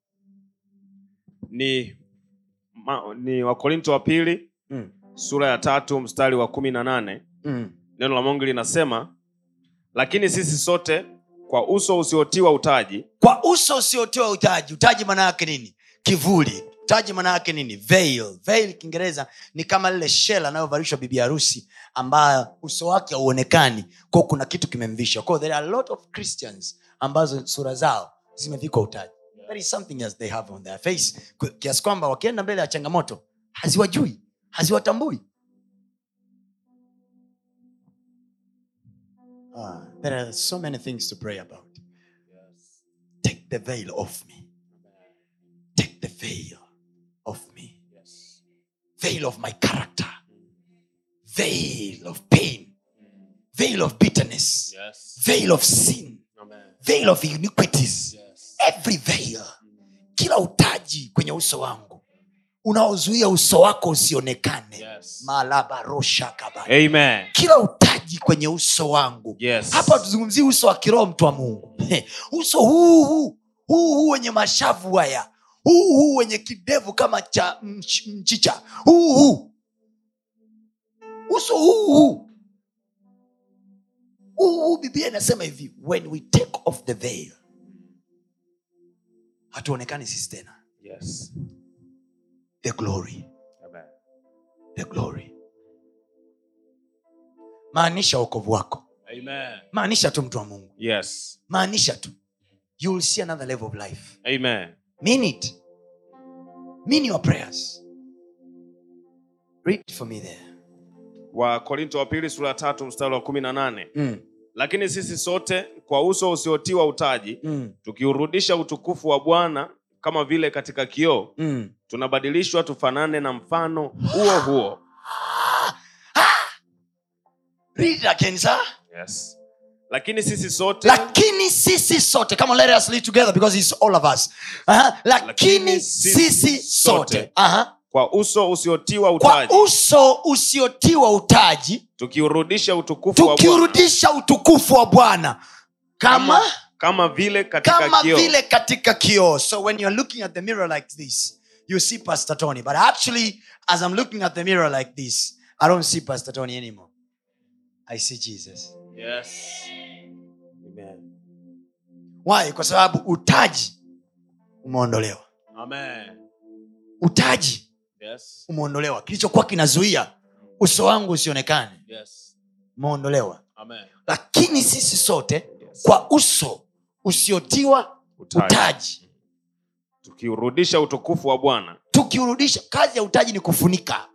ni ma, ni wakorinto wa pili mm. sura ya tatu mstari wa kumi na nane. Mm. neno la mungu linasema lakini sisi sote kwa uso usiotiwa utaji. Kwa uso usiotiwa utaji utaji maana yake nini? Kivuli. Utaji maana yake nini? Veil. Veil kiingereza ni kama lile shell anayovalishwa bibi harusi ambayo uso wake hauonekani. Kwao kuna kitu kimemvisha. Kwao there are a lot of christians ambazo sura zao zimevikwa utaji. There is something else they have on their face. Kiasi kwamba wakienda mbele ya changamoto haziwajui haziwatambui. Ah, there are so many things to pray about. Take the veil off me. Take the veil off me. Veil of my character. Veil of pain. Veil of bitterness. Veil of sin. Veil of iniquities. Every veil. Kila utaji kwenye uso wangu unaozuia uso wako usionekane. Malabaroshakaba Amen. kila utaji kwenye uso wangu. Yes. hapa tuzungumzie uso wa kiroho mtu wa mungu. Uso huu huu huu huu wenye mashavu haya. Huu huu wenye kidevu kama cha mch- mchicha. Huu huu. Uso huu huu. Huu huu biblia inasema hivi when we take off the veil hatuonekani sisi tena. Yes. The glory Amen. the glory maanisha wokovu wako Amen. maanisha tu mtu wa mungu Yes. maanisha tu you will see another level of life Amen. mean it mean your prayers read for me there wakorinto wa pili sura tatu mstari wa kumi na nane mm. lakini sisi sote kwa uso usiotiwa utaji Mm. tukiurudisha utukufu wa bwana kama vile katika kioo Mm. Tunabadilishwa tufanane na mfano huo huo read again sir yes. lakini sisi sote lakini sisi sote come on let us live together because it's all of us Aha. lakini Lakini sisi sisi sote. Aha. kwa uso usiotiwa kwa uso usiotiwa utaji tukiurudisha utukufu tukiurudisha utukufu wa bwana kama kama, kama vile katika kama kio. vile katika kioo so when you're looking at the mirror like this you see pastor tony but actually as i'm looking at the mirror like this i don't see pastor tony anymore i see jesus yes. Amen. why kwa sababu utaji umeondolewa Amen. utaji Yes. umeondolewa kilichokuwa kinazuia uso wangu usionekane Yes. umeondolewa Amen. lakini sisi sote Yes. kwa uso usiotiwa Utaji. utaji tukiurudisha utukufu wa bwana. Tukiurudisha kazi ya utaji ni kufunika.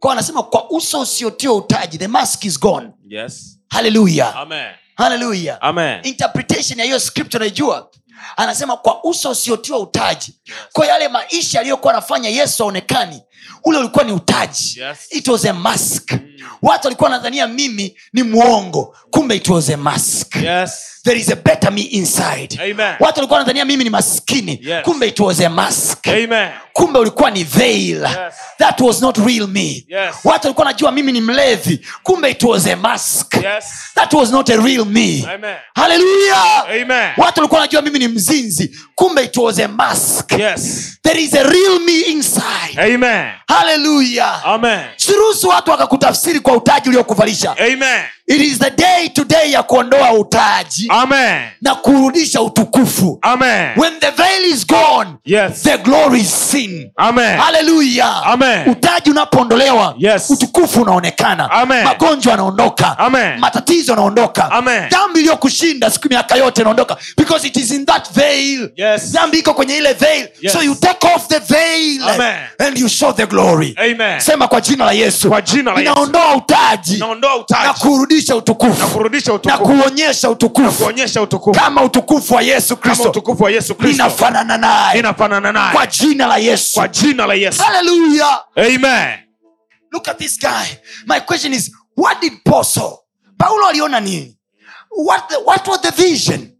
Kwa anasema kwa uso usiotiwa utaji the mask is gone. Yes. haleluya Amen. haleluya Amen. interpretation ya hiyo script unaijua? Anasema kwa uso usiotiwa utaji. Kwa yale maisha aliyokuwa anafanya yesu aonekani ule ulikuwa ni utaji. Yes. it was a mask. Watu walikuwa wanadhania mimi ni mwongo kumbe it was a mask. Yes. There is a better me inside. Amen. watu walikuwa wanadhania mimi ni maskini. Yes. kumbe it was a mask. Amen. kumbe ulikuwa ni veil. Yes. that was not real me. Yes. watu walikuwa wanajua mimi ni mlevi. Kumbe it was a mask. Yes. that was not a real me. Haleluya watu walikuwa wanajua mimi ni mzinzi. Kumbe it was a mask. Yes. there is a real me inside. Haleluya siruhusu watu wakakutafsiri kwa utaji uliokuvalisha. Amen. It is the day today ya kuondoa utaji Amen. na kurudisha utukufu Amen. when the veil is gone Yes. the glory is seen Amen. utaji unapoondolewa Yes. utukufu unaonekana Amen. magonjwa yanaondoka matatizo yanaondoka dhambi iliyokushinda siku miaka yote inaondoka because it is in that veil Yes. dhambi iko kwenye ile veil Yes. so you take off the veil Amen. and you show the glory Amen. sema kwa jina la yesu inaondoa utaji, inaondoa utaji na utaji kurudisha utukufu. Na kurudisha na utukufu. kuonyesha utukufu. kuonyesha utukufu. Kama utukufu wa yesu kama kristo. utukufu wa yesu kristo. Inafanana naye. Kwa jina la yesu. Kwa jina la yesu. Amen. Look at this guy. My question is what did paul saw? Paulo aliona nini? What, the, what was the vision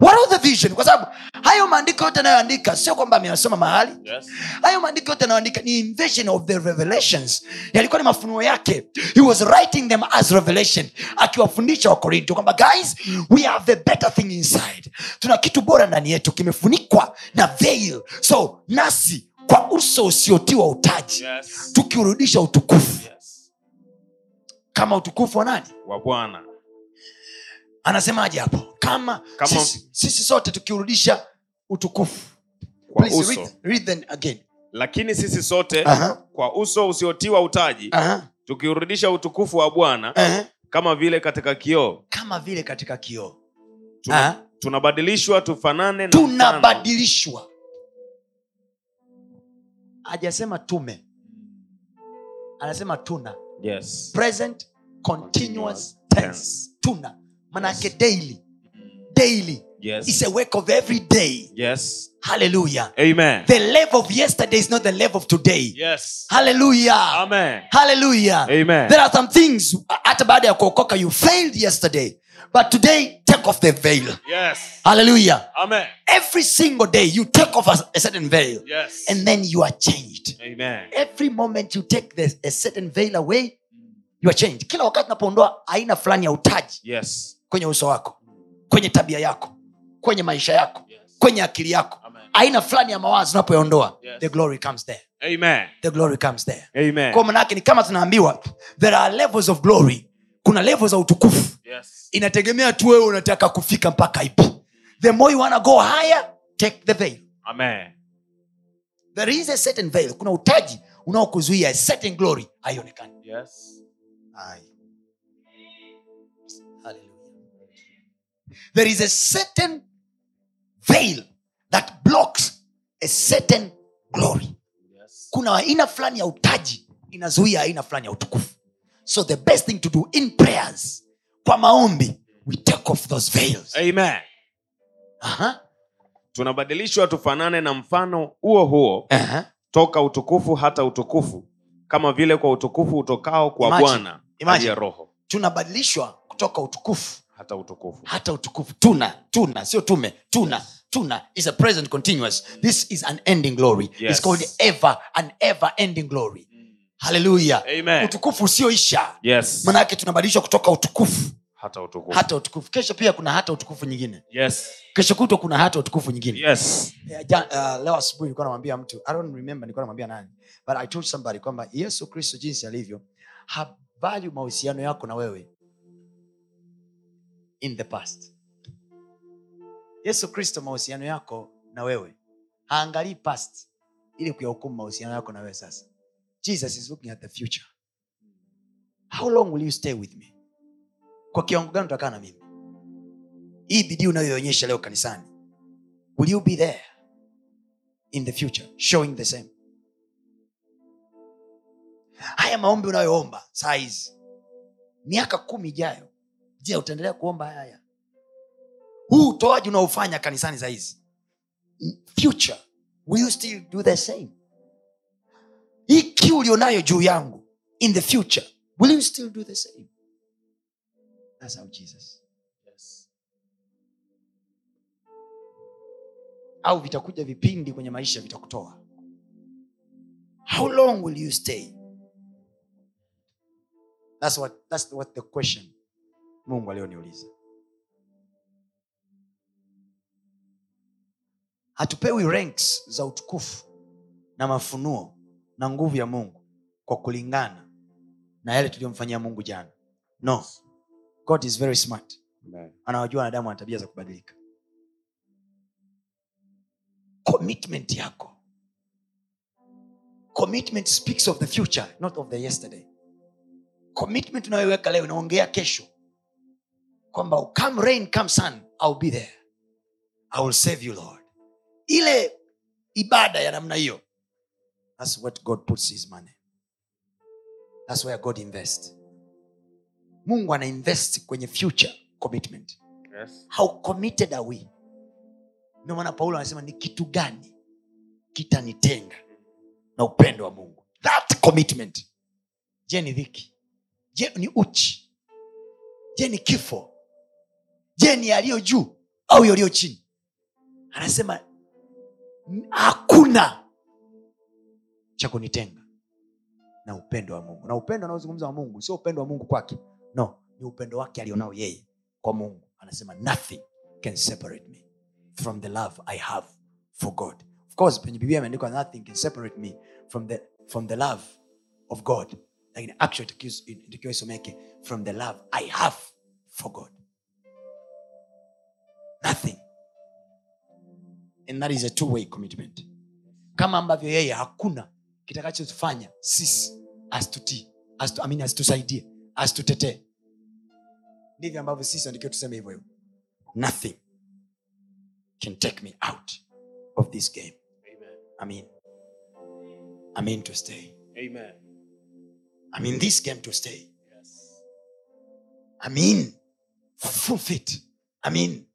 what are the vision? Kwa sababu hayo maandiko yote anayoandika sio kwamba ameyasoma mahali. Yes. hayo maandiko yote anayoandika ni invasion of the revelations. Yalikuwa ni mafunuo yake. He was writing them as revelation akiwafundisha wakorinto kwamba guys we have the better thing inside. Tuna kitu bora ndani yetu kimefunikwa na veil. So nasi kwa uso usiotiwa utaji Yes. tukiurudisha utukufu. Yes. kama utukufu wa nani? Wa bwana anasemaje hapo? Kama, sisi, sisi sote tukiurudisha utukufu. Kwa Please uso. read, read them again. Lakini sisi sote Aha. kwa uso usiotiwa utaji Aha, tukiurudisha utukufu wa bwana aha. kama vile katika kioo. Kama vile katika kioo. Tuna, Aha. tunabadilishwa tufanane na tunabadilishwa. Hajasema tume. Anasema tuna. Yes. present continuous Continuous tense. Tuna manake daily daily Yes. is a work of every day Yes. hallelujah Amen. the level of yesterday is not the level of today Yes. hallelujah Amen. hallelujah Amen. there are some things hata baada ya kuokoka you failed yesterday but today take off the veil Yes. hallelujah Amen. every single day you take off a, a certain veil Yes. and then you are changed Amen. every moment you take this, a certain veil away you are changed kila wakati unapoondoa aina fulani ya utaji Yes. Kwenye uso wako kwenye tabia yako kwenye maisha yako kwenye akili yako. Aina fulani ya mawazo unapoyaondoa Yes. the glory comes there. Amen. the glory comes there. Amen. kwa manake ni kama tunaambiwa there are levels of glory. Kuna levo za utukufu. Yes. inategemea tu wewe unataka kufika mpaka ipi. The more you wanna go higher take the veil. Amen. there is a certain veil. Kuna utaji unaokuzuia. A certain glory haionekani. Yes. There is a certain veil that blocks a certain glory. Yes. kuna aina fulani ya utaji inazuia aina fulani ya utukufu. So the best thing to do in prayers kwa maombi we take off those veils. Amen. Aha, tunabadilishwa tufanane na mfano huo huo. Aha. toka utukufu hata utukufu kama vile kwa utukufu utokao kwa bwana aliye roho. Tunabadilishwa kutoka utukufu hata utukufu. Hata utukufu. Tuna tuna sio tume tuna tuna. Is a present continuous. This is an ending glory. Yes. it's called ever an ever ending glory. Haleluya utukufu usioisha. Yes. Manake tunabadilishwa kutoka utukufu. Hata utukufu. Hata utukufu. Kesho pia kuna hata utukufu nyingine. Yes. Kesho kutwa kuna hata utukufu nyingine. Yes. Yeah, ja- uh, leo asubuhi nilikuwa namwambia mtu. I don't remember nilikuwa namwambia nani. But i told somebody kwamba yesu kristo jinsi alivyo habali mahusiano yako na wewe in the past. Yesu kristo mahusiano yako na wewe. Haangalii past ili kuyahukumu mahusiano yako na wewe sasa. Jesus is looking at the future. How long will you stay with me? Kwa kiwango gani utakaa na mimi? Hii bidii unayoonyesha leo kanisani will you be there in the future showing the same? Haya maombi unayoomba saa hizi miaka kumi ijayo je utaendelea kuomba haya? Haya huu utoaji unaofanya kanisani za hizi future will you still do the same? Hii kiu ulionayo juu yangu in the future will you still do the same? That's how jesus au vitakuja vipindi kwenye maisha vitakutoa. How long will you stay? That's what, that's what the question mungu alioniuliza. Hatupewi ranks za utukufu na mafunuo na nguvu ya mungu kwa kulingana na yale tuliyomfanyia mungu jana. No. God is very smart. Anawajua wanadamu ana tabia za kubadilika. Commitment yako. Commitment speaks of the future not of the yesterday. Commitment unayoiweka leo inaongea kesho kwamba come rain come sun I'll be there. I will save you lord. Ile ibada ya namna hiyo that's what god puts his money. That's where god invest mungu ana invest kwenye future commitment. Yes. how committed are we? Ndio maana paulo anasema ni kitu gani kitanitenga na upendo wa mungu? That commitment. Je ni dhiki? Je ni uchi? Je ni kifo je ni yaliyo juu au yaliyo chini? Anasema hakuna cha kunitenga na upendo wa mungu. Na upendo anaozungumza wa mungu sio upendo wa mungu kwake. No ni upendo wake alionao yeye kwa mungu. Anasema nothing can separate me from the love i have for god. Of course penye biblia imeandikwa nothing can separate me from the, from the love of god. Lakini actually itakiwa isomeke from the love i have for god nothing. And that is a two way commitment. Kama ambavyo yeye hakuna kitakachofanya sisi asitutii I mean, asitusaidie asitutetee. Ndivyo ambavyo sisi andikiwa tuseme hivyo. Hivyo nothing can take me out of this game. Amen. i mean i mean to stay. Amen. i mean this game to stay. Yes. i mean full fit i mean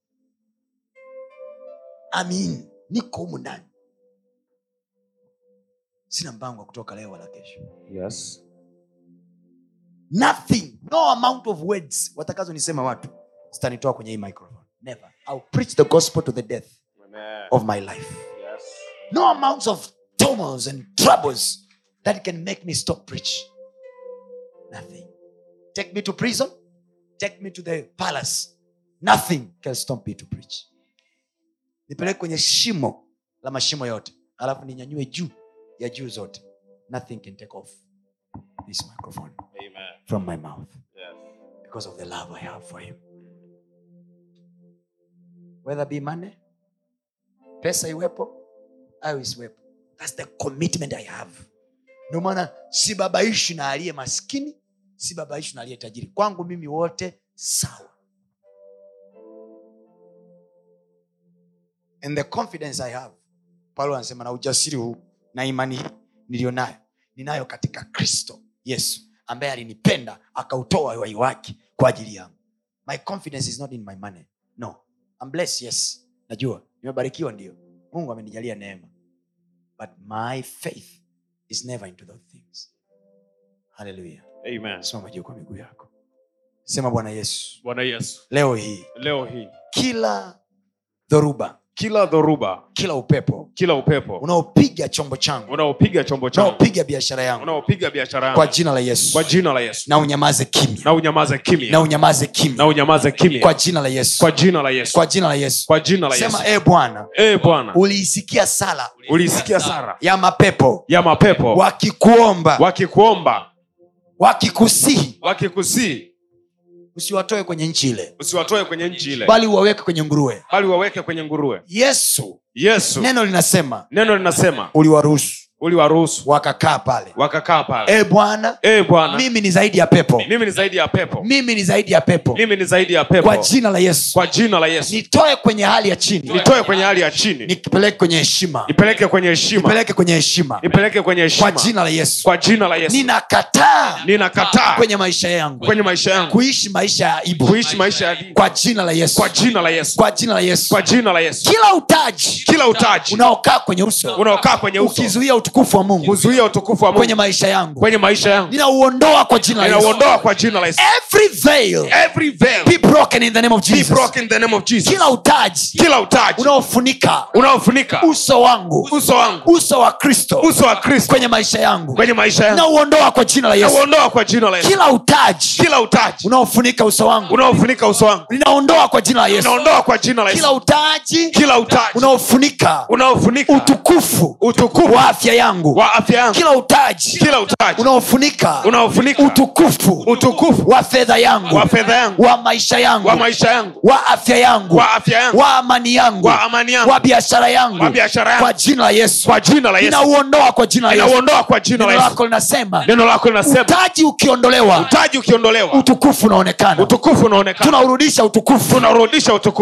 mean niko humu ndani. Sina mpango wa kutoka leo wala kesho. Yes. nothing. No amount of words watakazonisema watu zitanitoa kwenye hii microphone. Never. I'll preach the gospel to the death Amen. of my life. Yes. no amounts of tumors and troubles that can make me stop preach nothing. Take me to prison. Take me to the palace. Nothing can stop me to preach nipeleke kwenye shimo la mashimo yote. Alafu ninyanyue juu ya juu zote. Nothing can take off this microphone Amen. from my mouth. Yes. because of the love i have for him. Whether be money pesa iwepo au isiwepo. Thats the commitment i have. Ndio maana sibabaishi na aliye maskini sibabaishi na aliye tajiri. Kwangu mimi wote sawa and the confidence i have paulo anasema na ujasiri huu na imani hii niliyo nayo ninayo katika kristo yesu ambaye alinipenda akautoa uhai wake kwa ajili yangu. My confidence is not in my money. No. I'm blessed yes. Najua nimebarikiwa ndio. Mungu amenijalia neema. But my faith is never into those things. Haleluya simama juu kwa miguu yako. Sema bwana yesu. Bwana Yesu. leo hii. Leo hii. Kila dhoruba kila dhoruba, kila upepo. kila upepo. Unaopiga chombo changu. Unaopiga chombo changu, unaopiga biashara yangu. Unaopiga biashara kwa jina la yesu. Kwa jina la Yesu. na unyamaze kimya. Na unyamaze kimya. na unyamaze Na unyamaze kimya. kwa jina la yesu. Kwa jina la Yesu. kwa jina la yesu. Kwa jina la Yesu. sema eh bwana Eh Bwana, uliisikia sala. uliisikia sala. Ya mapepo. Ya mapepo. Wakikuomba. Wakikuomba, wakikusihi. Wakikusii, usiwatoe kwenye nchi ile. Usiwatoe kwenye nchi ile, bali uwaweke kwenye nguruwe. Bali uwaweke kwenye nguruwe. yesu. Yesu, neno linasema neno linasema uliwaruhusu uliwaruhusu wakakaa pale. Wakakaa pale. e bwana Eh Bwana, mimi ni zaidi ya pepo. Mimi ni zaidi ya pepo, mimi ni zaidi ya pepo. Mimi ni zaidi ya pepo. kwa jina la yesu. Kwa jina la Yesu, nitoe kwenye hali ya chini. Nitoe kwenye hali ya chini, nipeleke kwenye heshima. Nipeleke kwenye heshima, nipeleke kwenye heshima. Nipeleke kwenye kwa jina la yesu. Kwa jina la Yesu, ninakataa ninakataa. kwenye maisha yangu. Kwenye maisha yangu. Kuishi maisha ya aibu. Kuishi maisha ya aibu. Kwa jina la yesu. Kwa jina la Yesu, kwa jina la yesu. Kwa jina la Yesu, kila utaji kila utaji. unaokaa kwenye uso unaokaa kwenye uso. ukizuia utukufu wa mungu. Kuzuia utukufu wa Mungu. Kwenye maisha yangu. Kwenye maisha yangu. Ninauondoa kwa jina la yesu. Kwa jina la Yesu. every veil Every veil be broken in the name of be broken in the name of Jesus. kila utaji Kila utaji unaofunika unaofunika uso wangu uso wangu, uso wa kristo uso wa Kristo kwenye maisha yangu. kwenye maisha yangu. Nauondoa kwa jina la yesu. Nauondoa kwa jina la Yesu. kila utaji Kila utaji unaofunika uso wangu. unaofunika uso wangu. Ninaondoa kwa jina la yesu. Naondoa kwa jina la kila utaji Kila utaji unaofunika unaofunika utukufu utukufu wa afya yangu wa afya yangu kila utaji kila utaji unaofunika unaofunika utukufu utukufu wa fedha yangu wa fedha yangu wa maisha yangu wa maisha yangu wa afya yangu wa afya yangu wa amani yangu wa amani yangu wa biashara yangu wa biashara yangu kwa jina la yesu kwa jina la yesu ninauondoa kwa jina la yesu inauondoa kwa jina la yesu lako linasema neno lako linasema utaji ukiondolewa utaji ukiondolewa utukufu unaonekana utukufu unaonekana tunaurudisha utukufu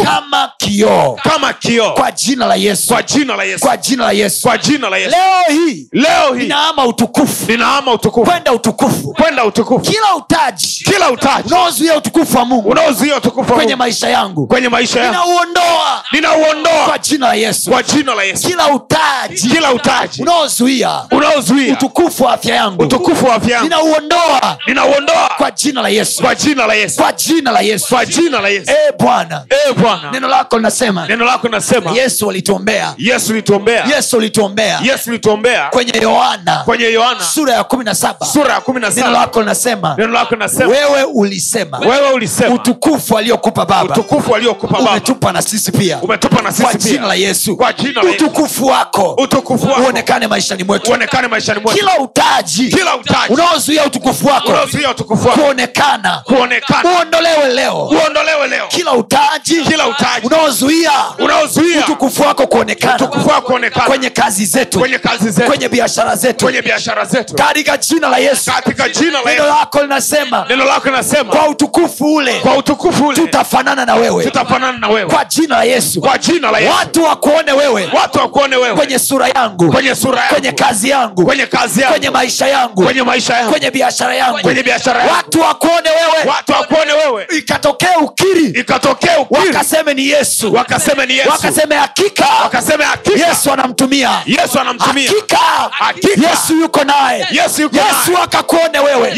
kama kioo kama kioo kwa jina la yesu kwa jina la yesu kwa jina la yesu kwa jina la yesu leo hii leo hii. ninaama utukufu. Ninaama utukufu. Kwenda utukufu. Kwenda utukufu. Kila utaji. Kila utaji. Unaozuia utukufu wa mungu. Unaozuia utukufu wa kwenye maisha yangu. Kwenye maisha yangu. Ninauondoa. Ninauondoa. Kwa jina la yesu. Kwa jina la yesu. Kila utaji. Kila utaji. Unaozuia. Unaozuia. Utukufu wa afya yangu. Utukufu wa afya yangu. Ninauondoa. Ninauondoa. Kwa jina la yesu. Kwa jina la yesu. Kwa jina la yesu. Kwa jina la yesu. Eh bwana. Eh bwana. Neno lako linasema. Neno lako linasema. Yesu alituombea. Yesu alituombea. Yesu alituombea. Yesu lituombea kwenye yohana kwenye yohana sura ya kumi na saba. sura ya kumi na neno lako linasema neno lako linasema wewe ulisema wewe ulisema utukufu aliokupa baba utukufu aliokupa baba umetupa na sisi pia umetupa na kwa jina la yesu Kwa jina la Yesu. utukufu wako utukufu wako uonekane maishani mwetu uonekane maishani mwetu. kila utaji kila utaji. unaozuia utukufu wako unaozuia utukufu wako kuonekana kuonekana. uondolewe leo uondolewe leo. kila utaji kila utaji. unaozuia unaozuia utukufu wako kuonekana utukufu wako kuonekana. kwenye kazi zetu kwenye kazi zetu kwenye biashara zetu. Kwenye biashara zetu. Katika jina la yesu. Katika jina la neno lako linasema neno lako linasema kwa utukufu ule kwa utukufu ule tutafanana na wewe. tutafanana na wewe. Kwa jina la yesu. Kwa jina la Yesu. Watu wakuone wewe. Watu wakuone wewe. Kwenye sura yangu. Kwenye sura yangu. Kwenye kazi yangu. Kwenye kazi yangu. Kwenye maisha yangu. Kwenye maisha yangu. Kwenye biashara yangu. Kwenye biashara yangu. Watu wakuone wewe. Watu wakuone wewe. Ikatokea ukiri. Ikatokea ukiri. Wakaseme ni yesu. Wakaseme ni Yesu. Wakaseme hakika. Wakaseme hakika. Yesu anamtumia. Yesu anamtumia. Hakika Hakika. yesu yuko naye. Yesu yuko yesu akakuone wewe.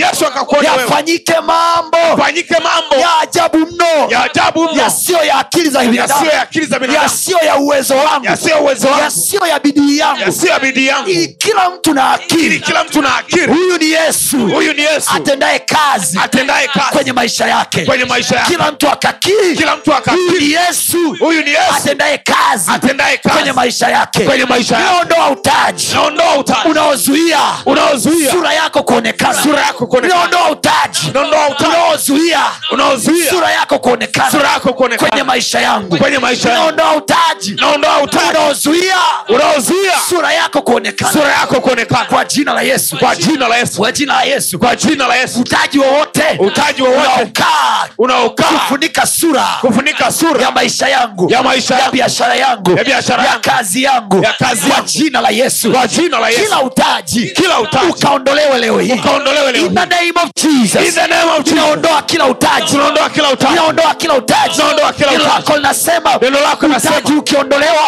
Yafanyike mambo. Mambo. Ya ajabu mno ya ajabu yasiyo ya akili za yasiyo ya uwezo wangu. Yasiyo ya bidii yangu. Ili kila mtu na ili akili kila mtu na akili. Huyu ni yesu. Atendaye kazi. Kwenye maisha yake. Kwenye maisha yake. Kila mtu akakiri. Kila mtu huyu ni yesu. Huyu ni Yesu. Atendaye kazi. Kwenye maisha yake. Kwenye naondoa utaji. Unaozuia. Sura yako kuonekana. Naondoa utaji. Unaozuia. Sura yako kuonekana kuonekana kwenye maisha yangu. Naondoa utaji. Unaozuia. Sura yako kuonekana. Kwa jina la yesu. Kwa jina la Yesu. Kwa jina la yesu. Kwa jina la Yesu. Utaji wowote. Utaji wowote. Unaokaa. Kufunika sura. Kufunika sura. Ya maisha yangu. Ya maisha ya biashara yangu. Ya biashara ya kazi yangu. Ya kazi kwa jina la yesu. Kwa jina la Yesu. Kila utaji. Kila utaji. ukaondolewe leo hii. Ukaondolewe leo In the name of Jesus. In the name of Jesus. tunaondoa kila utaji. Tunaondoa kila utaji. Tunaondoa utaji kila Neno linasema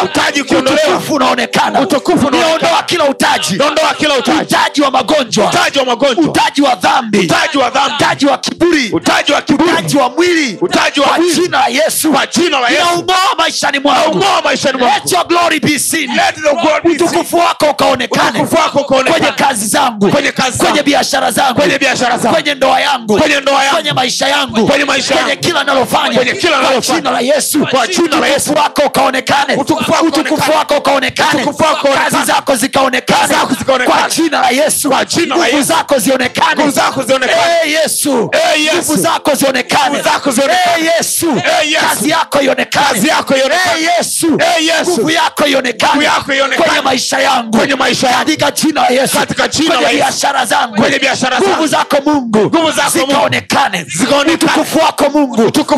utaji ukiondolewa utukufu unaonekana. Utukufu kila utaji. Kila utaji. Utaji wa magonjwa. Utaji wa dhambi. Utaji wa kiburi. Utaji wa mwili. Utaji wa kwa jina la yesu. Inaung'oa maishani mwangu. Ung'oa maishani Let mwangu your glory be seen. Let the glory be seen. utukufu wako ukaonekane. Kwenye kazi zangu. Kwenye kazi zangu. kwenye biashara zangu. Kwenye ndoa yangu. Kwenye ndoa yangu. kwenye maisha yangu. Kwenye kila nalofanya Kila kwa jina la yesu utukufu wako ukaonekane Utukufu wako ukaonekane. wako ukaonekane Utukufu wako uonekane. kazi zako zikaonekane Kazi zako zikaonekane. kwa jina la yesu Kwa jina la nguvu zako zionekane Nguvu zako zionekane. Yesu nguvu zako zionekane Nguvu zako zionekane. Yesu kazi yako ionekane Kazi yako ionekane. Yesu Yesu. nguvu yako ionekane Nguvu yako ionekane. kwenye maisha yangu Kwenye maisha yangu. katika jina la yesu kwenye biashara zangu Kwenye biashara zangu. nguvu zako mungu Nguvu zako Mungu. zikaonekane Zikaonekane. utukufu wako mungu Utukufu wako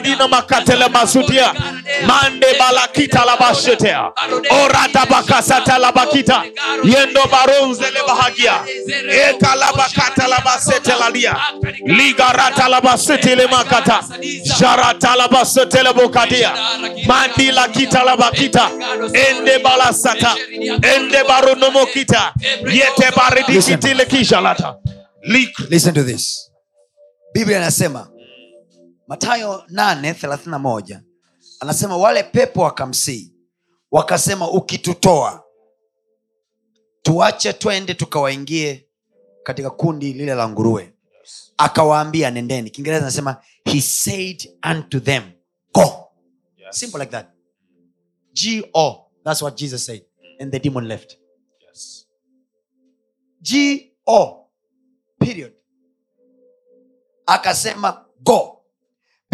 liga mataradina makatele masudia. Mande balakita labashetea orata bakasata labakita yendo baronze lebahagia eka labakata labasete lalia ligarata labasete lemakata sharata labasete lebokadia mandi lakita labakita ende balasata. Ende baronomokita yete baridikitile kishalata listen to this. Biblia inasema matayo 831 anasema wale pepo wakamsii wakasema ukitutoa tuache twende tukawaingie katika kundi lile la nguruwe. Akawaambia nendeni. Kiingereza anasema he said unto them go. Simple like that. Go that's what jesus said and the demon left. Go period. Akasema go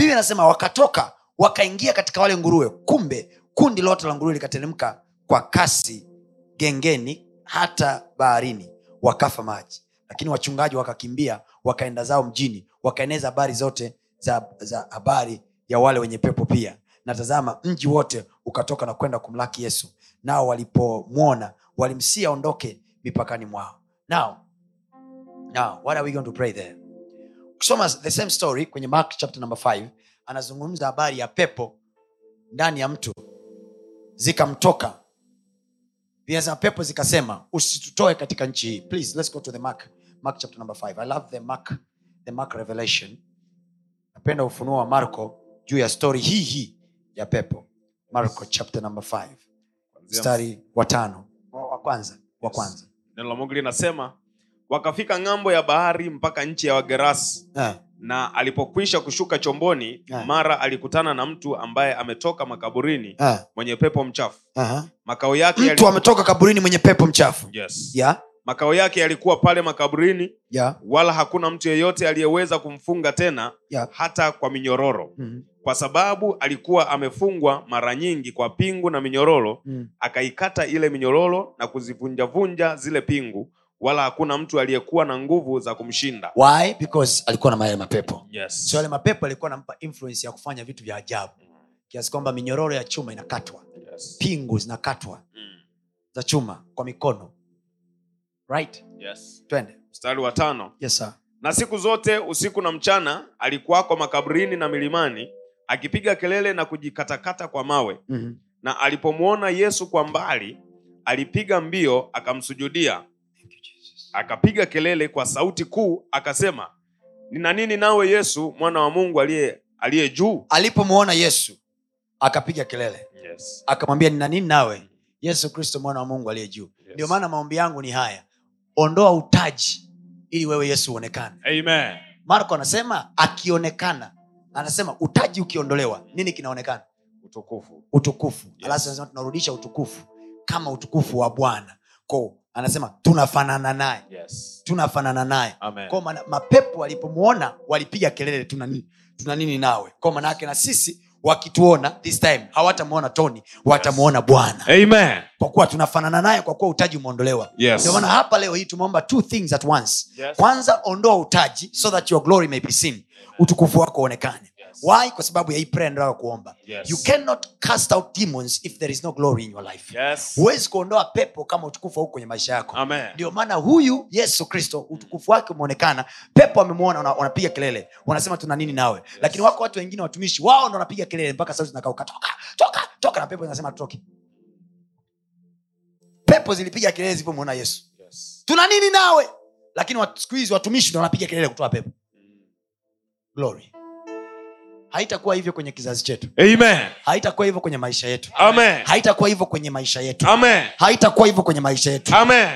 biblia anasema wakatoka wakaingia katika wale nguruwe. Kumbe kundi lote la nguruwe likateremka kwa kasi gengeni hata baharini. Wakafa maji. Lakini wachungaji wakakimbia wakaenda zao mjini wakaeneza habari zote za, za habari ya wale wenye pepo pia. Na tazama mji wote ukatoka na kwenda kumlaki yesu. Nao walipomwona walimsia aondoke mipakani mwao. Now now what are we going to pray there ukisoma the same story kwenye mark chapter number 5 anazungumza habari ya pepo ndani ya mtu zikamtoka. Vinasema pepo zikasema usitutoe katika nchi hii. Please let's go to the mark mark chapter number 5 i love the mark the mark revelation. Napenda ufunuo wa marko juu ya story hii hii ya pepo. Marko chapter number 5 mstari wa tano. Wa kwanza. Wa kwanza. Neno la mungu linasema wakafika ng'ambo ya bahari mpaka nchi ya wagerasi eh, na alipokwisha kushuka chomboni Ah. mara alikutana na mtu ambaye ametoka makaburini eh, mwenye pepo mchafu aha. makao yake mtu yali... ametoka kaburini mwenye pepo mchafu yes. yeah. makao yake yalikuwa pale makaburini yeah. wala hakuna mtu yeyote aliyeweza kumfunga tena yeah. hata kwa minyororo Mhm, kwa sababu alikuwa amefungwa mara nyingi kwa pingu na minyororo mm. akaikata ile minyororo na kuzivunjavunja zile pingu wala hakuna mtu aliyekuwa na nguvu za kumshinda why because alikuwa na mayale mapepo yes. so yale mapepo alikuwa anampa influence ya kufanya vitu vya ajabu kiasi kwamba minyororo ya chuma inakatwa yes. pingu zinakatwa Mm. za chuma kwa mikono right yes. twende mstari wa tano yes sir na siku zote usiku na mchana alikuwako makaburini na milimani akipiga kelele na kujikatakata kwa mawe Mhm. na alipomwona yesu kwa mbali alipiga mbio akamsujudia. Akapiga kelele kwa sauti kuu akasema nina nini nawe yesu mwana wa mungu aliye aliye juu? Alipomwona yesu akapiga kelele. Yes. akamwambia nina nini nawe yesu kristo mwana wa mungu aliye juu? Yes. ndio maana maombi yangu ni haya. Ondoa utaji ili wewe yesu uonekane. Amen. marko anasema akionekana. Anasema utaji ukiondolewa nini kinaonekana? Utukufu. Utukufu. Yes. alafu tunarudisha utukufu kama utukufu wa bwana. Ko anasema tunafanana naye yes. tunafanana naye Amen. mapepo walipomwona walipiga kelele tuna nini, tuna nini nawe ko manaake na sisi wakituona this time hawatamwona toni watamwona bwana Amen. kwa kuwa tunafanana naye kwa kuwa utaji umeondolewa Yes. ndio maana hapa leo hii tumeomba two things at once Yes. kwanza ondoa utaji so that your glory may be seen utukufu wako uonekane Yes. Why? Kwa sababu ya hii prayer ndio kuomba. Yes. you cannot cast out demons if there is no glory in your life. Yes. kuondoa pepo kama utukufu hauko kwenye maisha yako. Ndio maana huyu yesu kristo utukufu wake umeonekana pepo amemwona wana- wanapiga kelele. Wanasema tuna nini nawe? Lakini wako watu wengine watumishi wao ndo wanapiga kelele mpaka sauti zinakauka. Toka toka toka na pepo zinasema tutoke pepo zilipiga kelele zilipomwona yesu. Yes. tuna nini nawe? Lakini siku hizi watumishi ndo wanapiga kelele kutoa pepo. Glory haitakuwa hivyo kwenye kizazi chetu. Haitakuwa hivyo kwenye maisha yetu. Haitakuwa hivyo kwenye maisha yetu. Haitakuwa hivyo kwenye maisha yetu.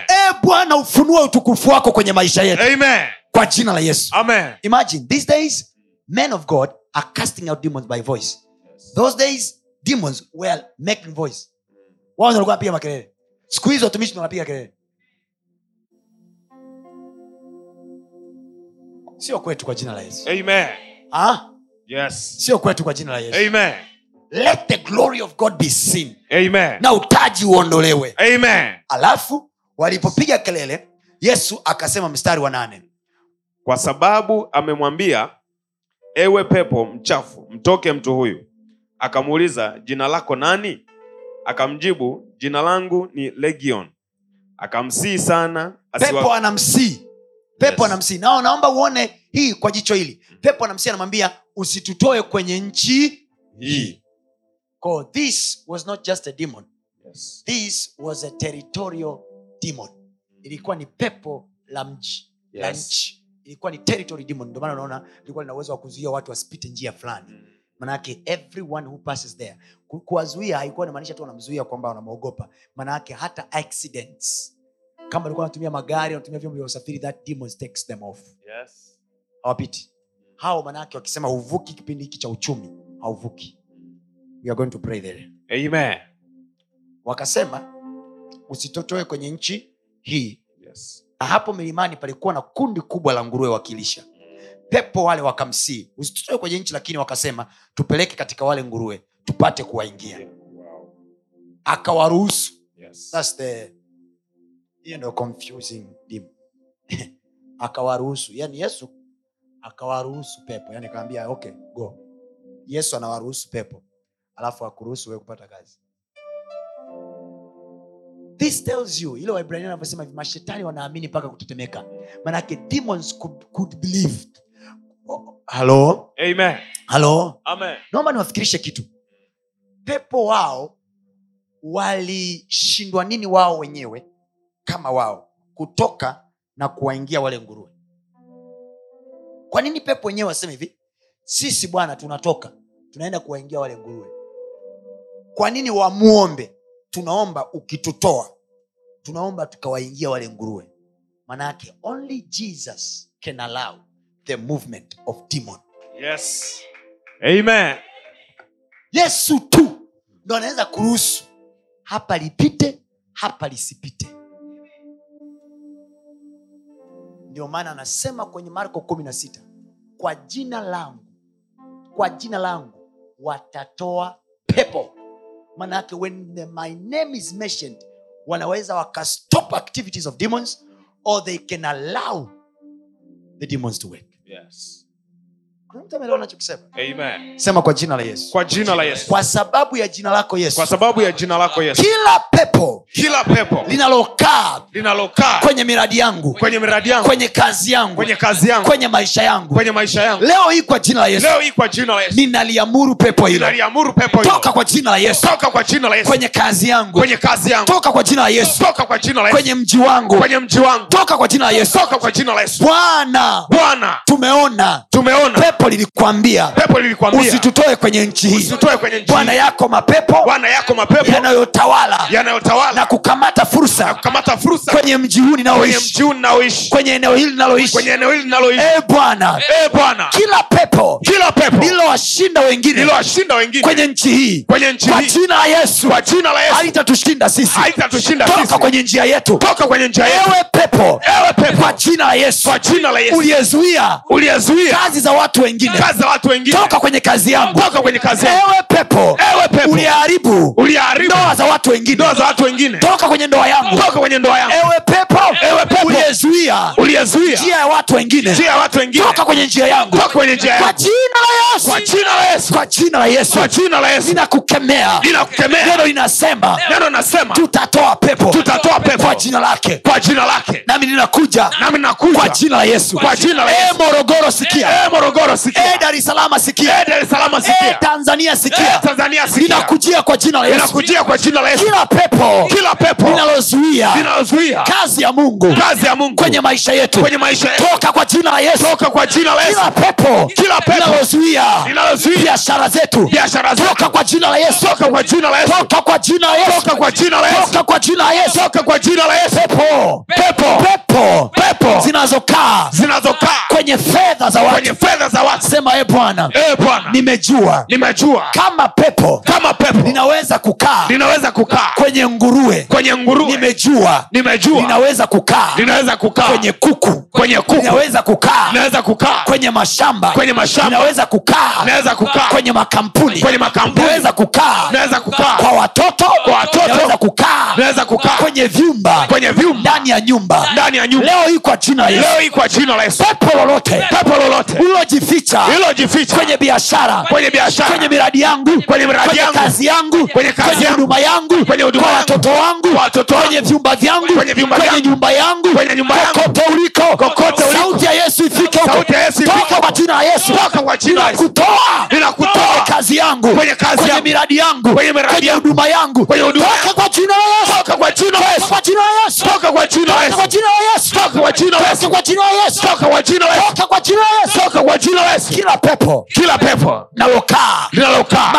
E bwana ufunue utukufu wako kwenye maisha yetu. Amen. kwa jina la yesu. Amen. imagine these days men of god are casting out demons by voice. Those days demons were making voice. Wao walikuwa wanapiga makelele. Siku hizi watumishi ndio wanapiga kelele. Sio kwetu kwa jina la yesu. Amen. ah? Yes. sio kwetu kwa jina la yesu Amen. let the glory of god be seen Amen. na utaji uondolewe Amen. alafu walipopiga kelele yesu akasema mstari wa nane Kwa sababu amemwambia, ewe pepo mchafu, mtoke mtu huyu. akamuuliza jina lako nani akamjibu jina langu ni legion akamsii sana asiwa... pepo anamsii pepo Yes. anamsii nao naomba uone hii kwa jicho hili. Pepo anamsia anamwambia usitutoe kwenye nchi hii. Ko, this was not just a demon. Yes. this was a territorial demon. Ilikuwa ni pepo la mji la nchi. Ilikuwa ni territory demon. Ndio maana unaona ilikuwa lina uwezo wa kuzuia watu wasipite njia fulani. Mm. manake everyone who passes there kuwazuia haikuwa inamaanisha tu wanamzuia kwamba wanamwogopa. Manake hata accidents kama alikuwa anatumia magari anatumia vyombo vya usafiri that demons takes them off. Yes. Hawapiti hao manaake wakisema huvuki kipindi hiki cha uchumi hauvuki we are going to pray there Amen. wakasema usitotoe kwenye nchi hii Yes. na hapo milimani palikuwa na kundi kubwa la nguruwe wakilisha pepo wale wakamsii usitotoe kwenye nchi lakini wakasema tupeleke katika wale nguruwe tupate kuwaingia Yeah. Wow. akawaruhusu Yes. That's the you know, confusing akawaruhusu yani yesu akawaruhusu pepo. Yani akawambia okay go. Yesu anawaruhusu pepo. Alafu akuruhusu wewe kupata kazi. This tells you ile waibrania anavyosema hivi mashetani wanaamini mpaka kutetemeka. Manake demons could, could believe. Oh, halo Amen. halo Amen. naomba niwafikirishe kitu. Pepo wao walishindwa nini wao wenyewe? Kama wao. Kutoka na kuwaingia wale nguruwe kwa nini pepo wenyewe waseme hivi? Sisi bwana tunatoka tunaenda kuwaingia wale nguruwe. Kwa nini wamuombe? Tunaomba ukitutoa tunaomba tukawaingia wale nguruwe. Manake only jesus can allow the movement of demon. Yes. Amen. yesu tu ndo anaweza kuruhusu. Hapa lipite hapa lisipite ndio maana anasema kwenye marko kumi na sita kwa jina langu kwa jina langu watatoa pepo manake when the, my name is mentioned wanaweza wakastop activities of demons or they can allow the demons to work Yes. Kuna mtu ameelewa nachokisema Amen. sema kwa jina la yesu Kwa jina la Yesu. kwa sababu ya jina lako yesu Kwa sababu ya jina lako Yesu. kila pepo Kila pepo linalokaa linalokaa kwenye miradi yangu kwenye miradi yangu, kwenye kazi yangu kwenye kazi yangu, kwenye maisha yangu kwenye maisha yangu, leo hii kwa jina la yesu leo hii kwa jina la Yesu. ninaliamuru pepo hilo Ninaliamuru pepo hilo. toka kwa jina la yesu Toka kwa jina la Yesu. kwenye kazi yangu Kwenye kazi yangu. toka kwa jina la yesu Toka kwa jina la Yesu. kwenye mji wangu Kwenye mji wangu. toka kwa jina la yesu Toka kwa jina la Yesu. bwana Bwana, tumeona tumeona pepo pepo lilikwambia usitutoe kwenye nchi hii. bwana yako mapepo mapepo yanayotawala na kukamata fursa kukamata fursa kwenye mji huu ninaoishi. kwenye eneo hili linaloishi kwenye eneo e bwana kila pepo kila pepo lililowashinda wengine lililowashinda wengine kwenye nchi hii kwa jina la yesu haitatushinda sisi. kwenye njia yetu. Toka kwenye njia yetu. ewe pepo kwa jina la yesu. uliyezuia kazi za watu wengine kazi kaza watu wengine. Toka kwenye kazi yangu. Toka kwenye kazi yangu. ewe pepo. Ewe pepo. Uliharibu. Uliharibu. Ndoa za watu wengine. Ndoa za watu wengine. Toka kwenye ndoa yangu. Toka kwenye ndoa yangu. Ewe pepo. Ewe pepo. uliyezuia. Uliyezuia. Njia ya watu wengine. Njia ya watu wengine. Toka kwenye njia yangu. Toka kwenye njia kwa jina la yesu. Kwa jina la Yesu. Kwa jina la yesu. Kwa jina la Yesu. Ninakukemea. Ninakukemea. Neno linasema neno linasema tutatoa pepo. tutatoa pepo. Kwa jina lake. Kwa jina lake. Nami ninakuja. Nami kwa jina la yesu. Kwa jina la e morogoro sikia. E Morogoro sikia e dar es salaam sikia Eh, Dar es Salaam e sikia tanzania Eh, sikia Tanzania sikia ninakujia kwa jina la yesu ninakujia kwa jina la Yesu kila pepo kila pepo linalozuia linalozuia kazi ya mungu kazi ya Mungu kwenye maisha yetu kwenye maisha yetu toka kwa jina la yesu toka kwa jina la Yesu kila pepo Kila pepo linalozuia linalozuia biashara zetu biashara zetu toka kwa jina la yesu toka kwa jina la Yesu toka kwa jina la yesu toka kwa jina la Yesu toka kwa jina la yesu toka kwa jina la Yesu pepo pepo pepo pepo zinazokaa zinazokaa kwenye fedha za watu kwenye fedha za watu sema e bwana eh nimejua nimejua kama pepo kama pepo ninaweza kukaa ninaweza kukaa kwenye nguruwe kwenye nguruwe. nimejua nimejua ninaweza kukaa ninaweza kukaa kwenye kuku kwenye kuku. ninaweza kukaa ninaweza kukaa kwenye mashamba kwenye mashamba. ninaweza kukaa ninaweza kukaa kwenye makampuni kwenye makampuni. ninaweza kukaa ninaweza kukaa kwa watoto Kwa watoto. ninaweza kukaa ninaweza kukaa kwenye vyumba kwenye vyumba. ndani ya nyumba. Ndani ya nyumba. Leo hii kwa jina la Yesu. leo hii kwa jina la yesu. Pepo lolote pepo lolote ulilojificha lililojificha kwenye biashara kwenye miradi yangu kwenye kazi yangu kwenye huduma yangu kwa watoto wangu kwenye vyumba vyangu kwenye nyumba yangu kokote uliko sauti ya yesu ifike toka kwa jina ya yesu nakutoa kazi yangu kwenye miradi yangu kwenye huduma yangu toka kwa jina la yesu toka kwa jina la yesu toka kwa jina la yesu toka kwa jina la yesu toka kwa jina la yesu toka kwa jina la yesu toka kwa jina la yesu hawezi kila pepo kila pepo. linalokaa. Linalokaa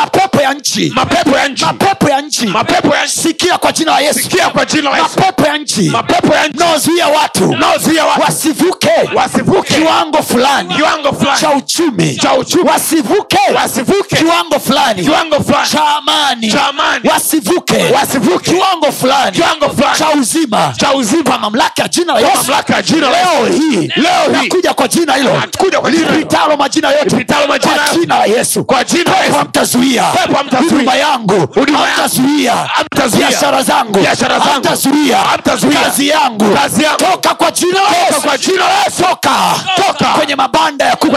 ya nchi. Mapepo ya nchi. Mapepo ya nchi. Mapepo ya nchi. Sikia kwa jina la yesu. Sikia kwa jina la yesu. Mapepo ya nchi. Mapepo ya nchi. Naozuia watu. Naozuia watu. Wasivuke. Wasivuke. Kiwango fulani. Kiwango fulani. Cha uchumi. Cha uchumi. Wasivuke. Wasivuke. Kiwango fulani. Kiwango fulani. Cha amani. Cha amani. Wasivuke. Wasivuke. Kiwango fulani. Kiwango fulani. Cha uzima. Cha uzima. Kwa mamlaka ya jina la Kwa yesu. mamlaka ya jina la leo hii. Leo hii. nakuja kwa jina hilo. Nakuja kwa jina hilo. lipitalo majina yote. Lipitalo majina kwa jina la yesu. Kwa jina la Yesu. mtazuia. Pepo nyumba yangu amtazuia biashara zangu amtazuia kazi yangu toka kwa jina toka kwenye mabanda ya kuku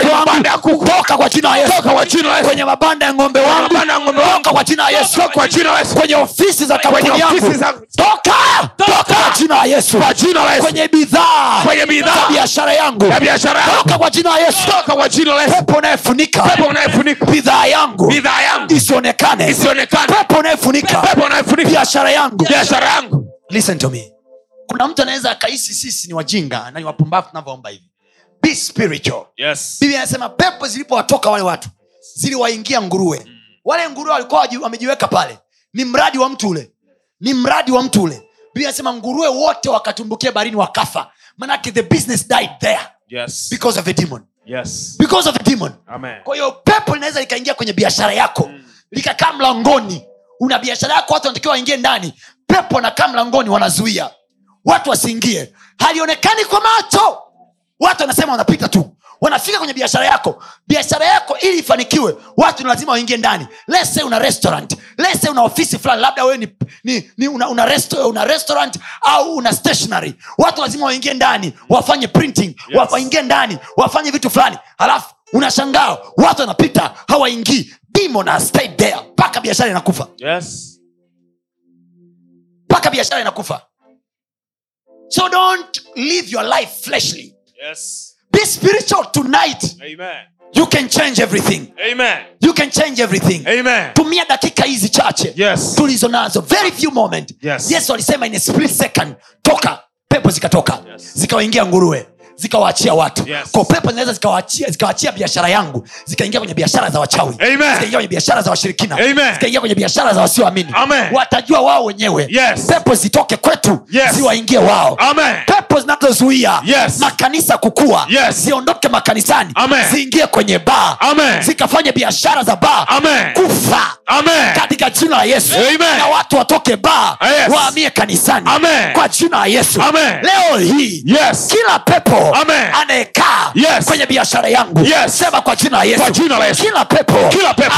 toka kwa jina kwenye mabanda ya ng'ombe wangu toka kwa jina yesu kwenye ofisi za kampuni yangu toka kwa jina ya yesu kwenye bidhaa za biashara yangu toka kwa jina ya yesu pepo unayefunika bidhaa yangu isionekane isionekane. Pepo unayefunika. Biashara yangu. Biashara yangu. Listen to me. Kuna mtu anaweza akahisi sisi ni wajinga na ni wapumbavu tunavyoomba hivi. Be spiritual. Yes. Biblia anasema pepo zilipowatoka wale watu ziliwaingia nguruwe. Wale nguruwe walikuwa wamejiweka pale. Ni mradi wa mtu ule. Ni mradi wa mtu ule. Biblia anasema nguruwe wote wakatumbukia barini wakafa. Manake the business died there. Yes. Because of a demon. Yes. Because of a demon. Kwa hiyo pepo linaweza likaingia kwenye biashara yako likakaa mlangoni. Una biashara yako watu wanatakiwa waingie ndani. Pepo nakaa mlangoni wanazuia. Watu wasiingie. Halionekani kwa macho. Watu wanasema wanapita tu. Wanafika kwenye biashara yako. Biashara yako ili ifanikiwe watu ni lazima waingie ndani. Lese una restaurant. Lese una ofisi fulani labda wewe ni, ni, ni una, una, resto, una restaurant au una stationary watu lazima waingie ndani wafanye printing yes. waingie ndani wafanye vitu fulani. Halafu unashangaa watu wanapita hawaingii demon has stayed there mpaka biashara inakufa. Yes. Mpaka biashara inakufa. So don't live your life fleshly. Yes. Be spiritual tonight. Amen. You can change everything. Amen. You can change everything. Amen. Tumia dakika hizi chache Yes. tulizo nazo. Very few moment. Yes. yesu alisema in a split second toka. Pepo zikatoka. Yes. zikawaingia nguruwe zikawaachia watu Yes. kwa pepo zinaweza zikawaachia zikawaachia biashara yangu zikaingia kwenye biashara za wachawi zikaingia kwenye biashara za washirikina zikaingia kwenye biashara za wasioamini watajua wao wenyewe Yes. pepo zitoke kwetu Yes. ziwaingie wao amen pepo zinazozuia Yes. makanisa kukua Yes. ziondoke makanisani Amen. ziingie kwenye baa zikafanye biashara za baa kufa amen katika jina la yesu Amen. na watu watoke baa Yes. waamie kanisani Amen. kwa jina la yesu Amen. leo hii yes kila pepo Amen. anayekaa Yes. kwenye biashara yangu Yes. sema kwa jina la yesu Kwa jina la Yesu. kila pepo Kila pepo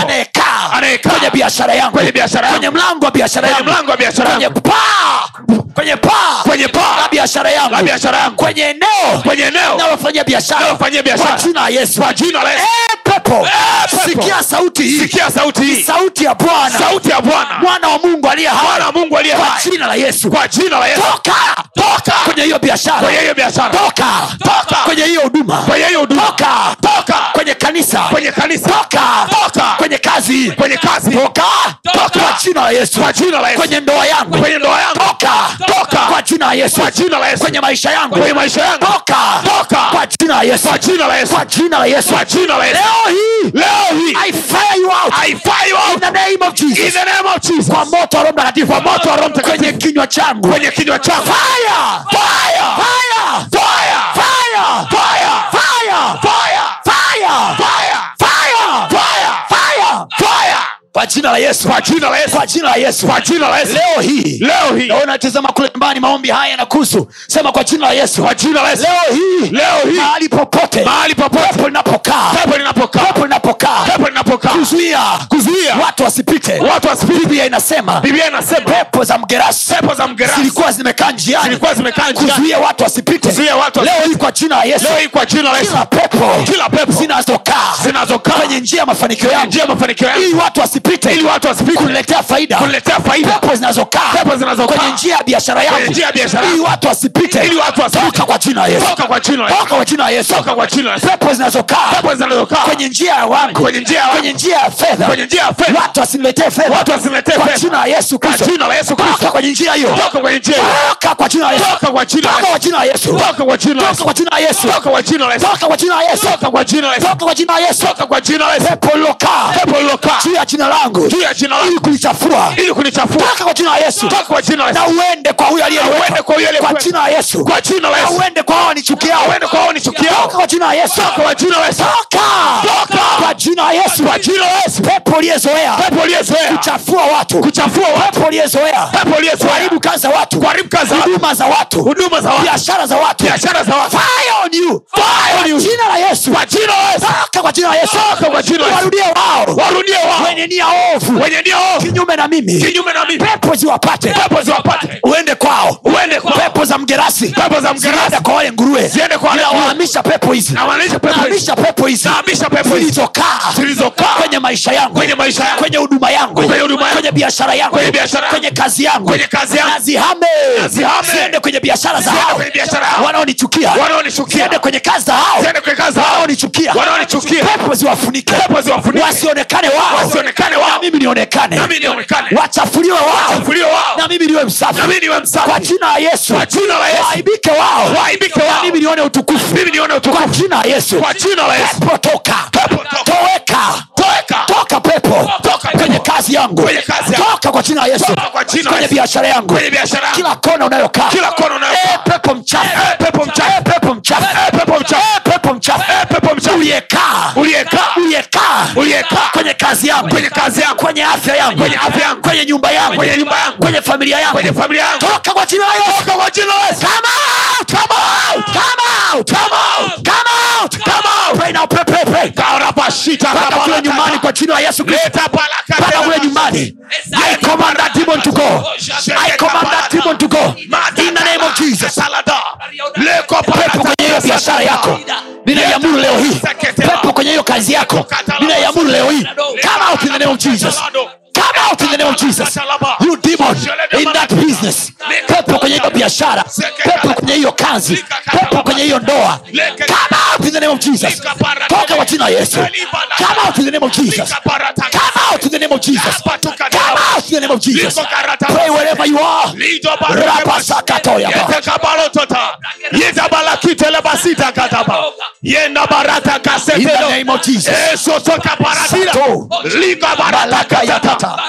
anayekaa kwenye biashara yangu kwenye kwenye mlango wa biashara yangu kwenye paa kwenye paa Kwenye paa la biashara yangu la biashara yangu. kwenye eneo Kwenye eneo. nalofanyia biashara Nalofanyia biashara. kwa jina la yesu Kwa jina la Yesu. Eh, pepo sikia sauti hii sauti ya bwana mwana wa mungu aliye kwa jina la yesu toka kwenye hiyo biashara toka kwenye hiyo huduma toka kwenye kanisa toka kwenye kazi toka kwa jina la yesu kwenye ndoa yangu toka kwa jina la yesu kwenye maisha yangu toka kwa jina la yesu kwa jina la yesu leo hii. Leo hii. I fire you out. I fire you in the name of in the name of Jesus. Kwa moto wa roho mtakatifu. Kwa moto wa Roho Mtakatifu. kwenye kinywa changu. Kwenye kinywa changu fire! Fire! Fire kwa jina la yesu. Kwa jina la yesu. Kwa jina la yesu. Kwa jina la yesu. Leo hii. Leo hii. Naona tazama kule nyumbani maombi haya yanakuhusu sema kwa jina la yesu. Kwa jina la yesu. Leo hii. Leo hii. Mahali popote. Mahali popote. Pepo linapokaa. Pepo linapokaa. Pepo linapokaa. Pepo linapokaa. Kuzuia. Kuzuia. Watu wasipite. Watu wasipite. Biblia inasema. Biblia inasema. Pepo za mgerasi pepo za mgerasi zilikuwa zimekaa njiani. Zilikuwa zimekaa njiani. Kuzuia watu wasipite. Kuzuia watu leo hii kwa jina la yesu. Leo hii kwa jina la yesu. Kila pepo kila pepo zinazokaa zinazokaa kwenye njia ya mafanikio yangu. njia ya mafanikio yangu. Ili watu wasipite ili watu wasipite kuniletea faida kuniletea faida pepo zinazokaa Pepo zinazokaa kwenye njia ya biashara yangu njia ya biashara ili watu wasipite Ili watu wasipite. toka kwa jina yesu toka kwa jina yesu toka kwa jina yesu toka kwa jina yesu pepo zinazokaa pepo zinazokaa kwenye njia ya wangu Kwenye njia kwenye njia ya fedha kwenye njia ya fedha watu wasiniletee fedha Watu wasiniletee kwa fedha. jina la yesu Kwa kristo jina la Yesu Kristo. toka kwenye njia hiyo toka kwenye njia toka kwa jina yesu toka kwa jina toka yesu kwa jina yesu toka kwa jina la toka yesu kwa jina yesu toka kwa jina yesu toka kwa jina yesu toka kwa jina yesu toka kwa jina yesu toka kwa jina yesu pepo lilokaa pepo lilokaa juu ya jina langu juu ya jina ili kulichafua ili toka kwa jina la yesu toka kwa jina la na uende kwa huyo uende kwa huyo kwa jina la yesu kwa jina la yesu uende kwa hao wanichukiao uende kwa hao nichukiao toka kwa jina la yesu toka kwa jina la yesu toka Toka. kwa jina la yesu kwa jina la yesu pepo uliyezoea pepo uliyezoea kuchafua watu kuchafua watu pepo uliyezoea pepo uliyezoea kuharibu kazi za watu kuharibu kazi huduma za watu huduma za watu biashara za watu biashara za watu Fire on you. Fire on you. Kwa jina la yesu kwa jina la yesu toka kwa jina la yesu toka kwa jina la yesu warudie wao warudie wao wenye nia nia ovu kinyume na mimi. Pepo ziwapate. Uende kwao. Pepo za mgerasi. Ziende kwa wale nguruwe. Nawahamisha pepo hizi. Pepo hizi. Nahamisha pepo zilizokaa. Kwenye maisha yangu. Kwenye maisha yangu. kwenye huduma yangu. Kwenye biashara yangu. Kwenye biashara yangu. kwenye kazi yangu. Kwenye nazihame. Ziende kwenye biashara za hao. wanaonichukia. Ziende kwenye kazi za hao. Wanaonichukia. Pepo ziwafunike. Wasionekane wao mimi nionekane. Wachafuliwe wao. Na mimi niwe msafi. Kwa jina la yesu. Waaibike wao. Na mimi nione utukufu. Kwa jina la yesu. Pepo toka toweka. Toka pepo. Kwenye kazi yangu. Kwenye kazi yangu. toka kwa jina la yesu. Kwenye biashara yangu. Kila kona unayokaa. Eh, pepo mchafu. Eh, pepo mchafu. Eh, pepo mchafu Uliyekaa kwenye kazi yangu kwenye kazi yangu kwenye afya yangu Kwenye afya yangu. kwenye nyumba yangu Kwenye nyumba yangu. kwenye familia yangu kwenye familia yangu toka kwa jina la yesu toka kwa jina la yesu Come out! Come out! Come out! Come out! Come out! Come out! Pray now, pray, pray, pray. Karabashita kule nyumbani kwa jina la Yesu Kristo. leta kule nyumbani. I command that demon to go. I command that demon to go. In the name of Jesus. Pepo kwenye hiyo biashara yako. Ninaiamuru leo hii. Pepo kwenye hiyo kazi yako. Ninaiamuru leo hii. Come out in the name of Jesus. Out in the name of Jesus. You demon in that business. Pepo kwenye hiyo biashara. Pepo kwenye hiyo kazi. Pepo kwenye hiyo ndoa. Come out in the name of Jesus. Toka kwa jina Yesu. Come out in the name of Jesus. Come out in the name of Jesus. Come out in the name of Jesus. Pray wherever you are.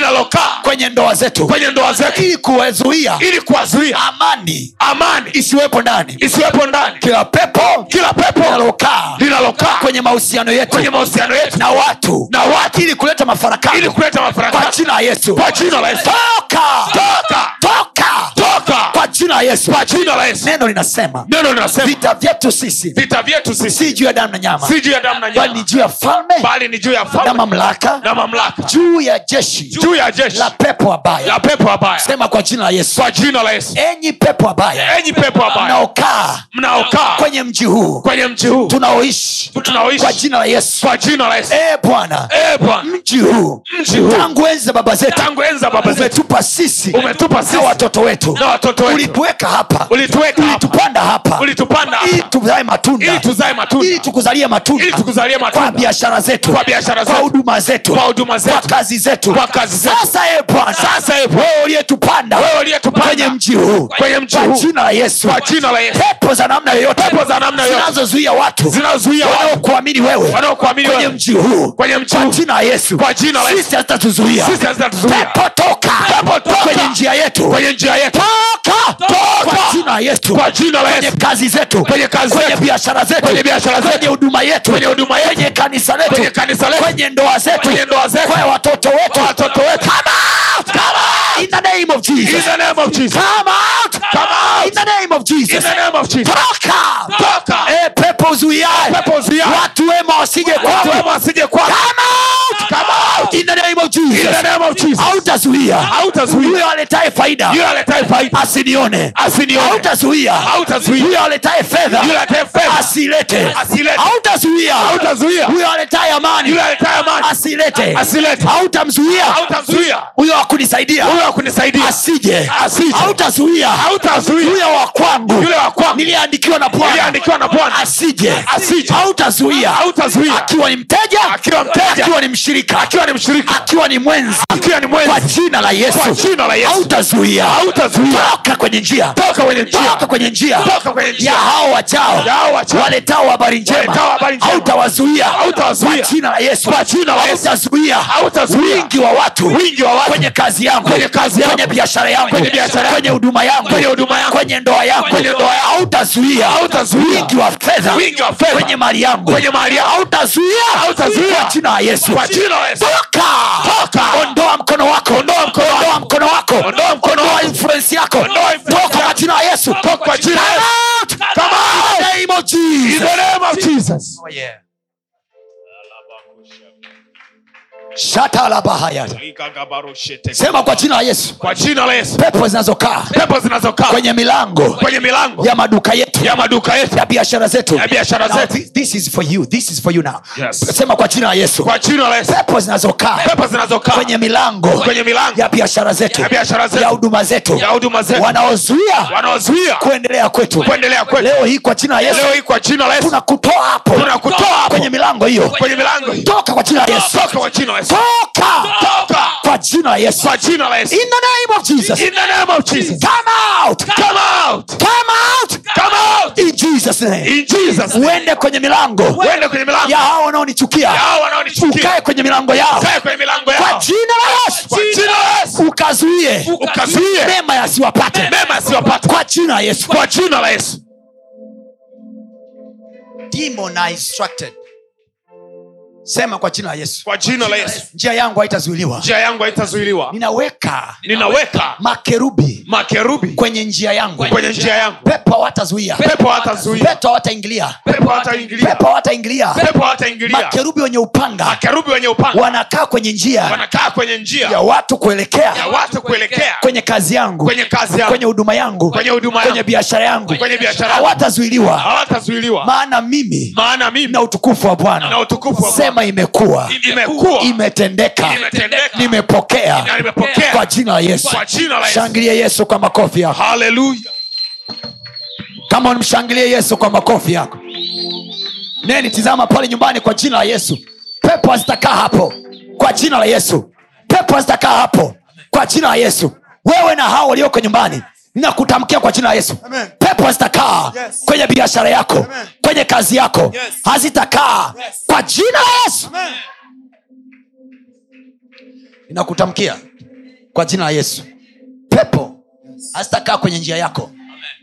linalokaa kwenye ndoa zetu. kwenye ndoa zetu. Ili kuwazuia. Ili kuwazuia. Amani. Amani. Isiwepo ndani. Isiwepo ndani. Kila pepo. Kila pepo. Linalokaa. Linalokaa. Kwenye mahusiano yetu. Kwenye mahusiano yetu. Na watu. Na watu. Ili kuleta ili mafarakano. Kwa jina la yesu. Kwa jina la Yesu. Toka. Toka. La yesu. Kwa jina la Yesu. Neno linasema neno linasema vita vyetu sisi vita vyetu sisi si juu ya damu na nyama si juu ya damu na bali ni juu ya falme bali ni juu ya na mamlaka na mamlaka juu ya jeshi juu ya jeshi la pepo wabaya. la pepo wabaya. Sema kwa jina la yesu. Kwa jina la Yesu. Enyi pepo wabaya enyi pepo wabaya. mnaokaa mnaokaa kwenye mji huu kwenye mji huu. tunaoishi tunaoishi. kwa jina la yesu. Kwa jina la Yesu. Eh bwana Eh Bwana. mji huu Mji huu. tangu enzi baba zetu tangu enzi baba zetu. umetupa sisi umetupa sisi na watoto wetu. na watoto wetu ulituweka hapa. Ulituweka ulitupanda hapa. Ulitupanda ili tuzae matunda. Ili tuzae matunda. Ili tukuzalie matunda. Ili tukuzalie kwa biashara zetu. Kwa biashara kwa huduma zetu. Kwa huduma zetu. kwa kazi zetu. Kwa kazi zetu. sasa e bwana. Sasa, Bwana. wewe uliyetupanda. Wewe uliyetupanda. kwenye mji huu. Kwenye mji kwa jina la yesu. Kwa jina la Yesu. pepo za namna yoyote. Pepo za namna yoyote. zinazozuia watu. Zinazozuia wanaokuamini wewe. Wanaokuamini kwenye mji huu. Kwenye mji kwa jina la yesu. Kwa jina la Yesu. sisi hazitatuzuia Sisi hazitatuzuia. pepo toka. Pepo toka. kwenye njia yetu. Kwenye njia yetu. Toka La yesu Kwa jina la Yesu. kazi zetu Kwenye kazi kwenye biashara zetu Kwenye biashara zetu. kwenye huduma yetu Kwenye huduma yetu. kwenye kanisa letu Kwenye kanisa letu. kwenye ndoa zetu Kwenye ndoa zetu. kwa watoto wetu watoto wetu. Come out! Come out! in the name of Jesus In the name of Jesus. Come out! Come out! in the name of Jesus In the name of Jesus. toka Toka. Pepo zuiae Pepo uzuiaye. watu wema wasije Watu kwako wema wasije kwako. Come out! Come out. in the name of In the name of Jesus. hautazuia Hautazuia. huyo aletaye faida Yule aletaye faida. asinione Asinione. hautazuia Hautazuia. huyo aletaye fedha Yule aletaye fedha. asilete Asilete. hautazuia Hautazuia. huyo aletaye amani Yule aletaye amani. asilete Asilete. hautamzuia Hautamzuia. huyo akunisaidia Huyo akunisaidia. asije Asije. hautazuia Hautazuia. wa kwangu Yule wa kwangu. niliyeandikiwa na bwana Niliyeandikiwa na Bwana. asije Asije. hautazuia Hautazuia. akiwa ni mteja Akiwa mteja. akiwa ni mshirika Akiwa ni mshirika. akiwa ni mwenzi Akiwa ni mwenzi. kwa jina la yesu Kwa jina la Yesu. hautazuia Hautazuia. toka kwenye njia Toka kwenye njia. toka kwenye njia Toka kwenye njia. ya hao wachao waletao habari njema hautawazuia Hautawazuia. kwa jina la yesu Kwa jina la Yesu. hautazuia Hautazuia. wingi wa watu Wingi wa watu. kwenye kazi yangu Kwenye kazi yangu. kwenye biashara yangu Kwenye biashara kwenye huduma yangu Kwenye huduma yako. Kwenye ndoa yako. Kwenye ndoa yako. Hautazuia. Hautazuia. wingi wa fedha. Wingi wa fedha. kwenye mali yangu. Kwenye mali yangu. hautazuia. Hautazuia. kwa jina la yesu. Kwa jina la Yesu. toka. Toka. ondoa mkono wako. Ondoa mkono wako. Ondoa mkono wako. Ondoa mkono wa influence yako. Ondoa toka kwa jina la yesu. Toka kwa jina la Yesu. Come out. In the name of In the name of Jesus. shatalabahayata sema kwa jina la yesu. Kwa jina la Yesu. pepo zinazokaa. Pepo zinazokaa. Kwenye milango. Kwenye milango. Ya maduka yetu. Ya maduka yetu. Ya biashara zetu. Ya biashara zetu. thi- this is for you. This is for you now. Yes. sema kwa jina la yesu. Kwa jina la Yesu. pepo zinazokaa. Pepo zinazokaa. Kwenye milango. Kwenye milango. Ya biashara zetu. Ya biashara zetu. ya huduma zetu. Ya huduma zetu. Wanaozuia wanaozuia kuendelea kwetu. kuendelea kwetu. leo hii kwa jina la yesu. Leo hii kwa jina la Yesu. Tunakutoa hapo. Tunakutoa kwenye milango hiyo. Kwenye milango toka kwa jina la yesu. Toka kwa jina la Yesu. toka Toka kwa jina la yesu kwa jina la Yesu. in the name of jesus In the name of Jesus. come out Come out. come out Come out. in jesus name In Jesus. name. uende kwenye milango Uende kwenye milango ya hao wanaonichukia hao wanaonichukia. ukae kwenye milango yao Kae kwenye milango kwa jina la yesu Kwa jina la Yesu. ukazuie Ukazuie mema yasiwapate mema yasiwapate. kwa jina la yesu Kwa jina la Yesu. demon are instructed sema kwa jina la yesu. Kwa jina la Yesu. njia yangu haitazuiliwa. Njia yangu haitazuiliwa. ninaweka Ninaweka makerubi makerubi kwenye njia yangu. Kwenye njia yangu. pepo hawatazuia. Pepo hawatazuia. pepo hawataingilia. Pepo hawataingilia. Pepo hawataingilia. Pepo hawataingilia. Makerubi wenye upanga Makerubi wenye upanga wanakaa kwenye njia wanakaa kwenye njia ya watu kuelekea ya watu kuelekea kwenye kazi yangu kwenye kazi yangu, kwenye huduma yangu kwenye huduma kwenye biashara yangu. kwenye biashara yangu. hawatazuiliwa. Hawatazuiliwa. maana mimi Maana mimi na utukufu wa na bwana utukufu wa sema imekuwa imekuwa imetendeka. Nimepokea. Kwa jina la yesu. Shangilie yesu kwa makofi yako. Haleluya. kama unimshangilie yesu kwa makofi yako. Neni tizama pale nyumbani kwa jina la yesu. Pepo hazitakaa hapo. Kwa jina la yesu. Pepo hazitakaa hapo. Kwa jina la yesu. Wewe na hao walioko nyumbani ninakutamkia kwa jina la yesu Amen. pepo hazitakaa Yes. kwenye biashara yako Amen. kwenye kazi yako Yes. hazitakaa Yes. kwa jina la yesu Amen. ninakutamkia kwa jina la yesu pepo hazitakaa kwenye njia yako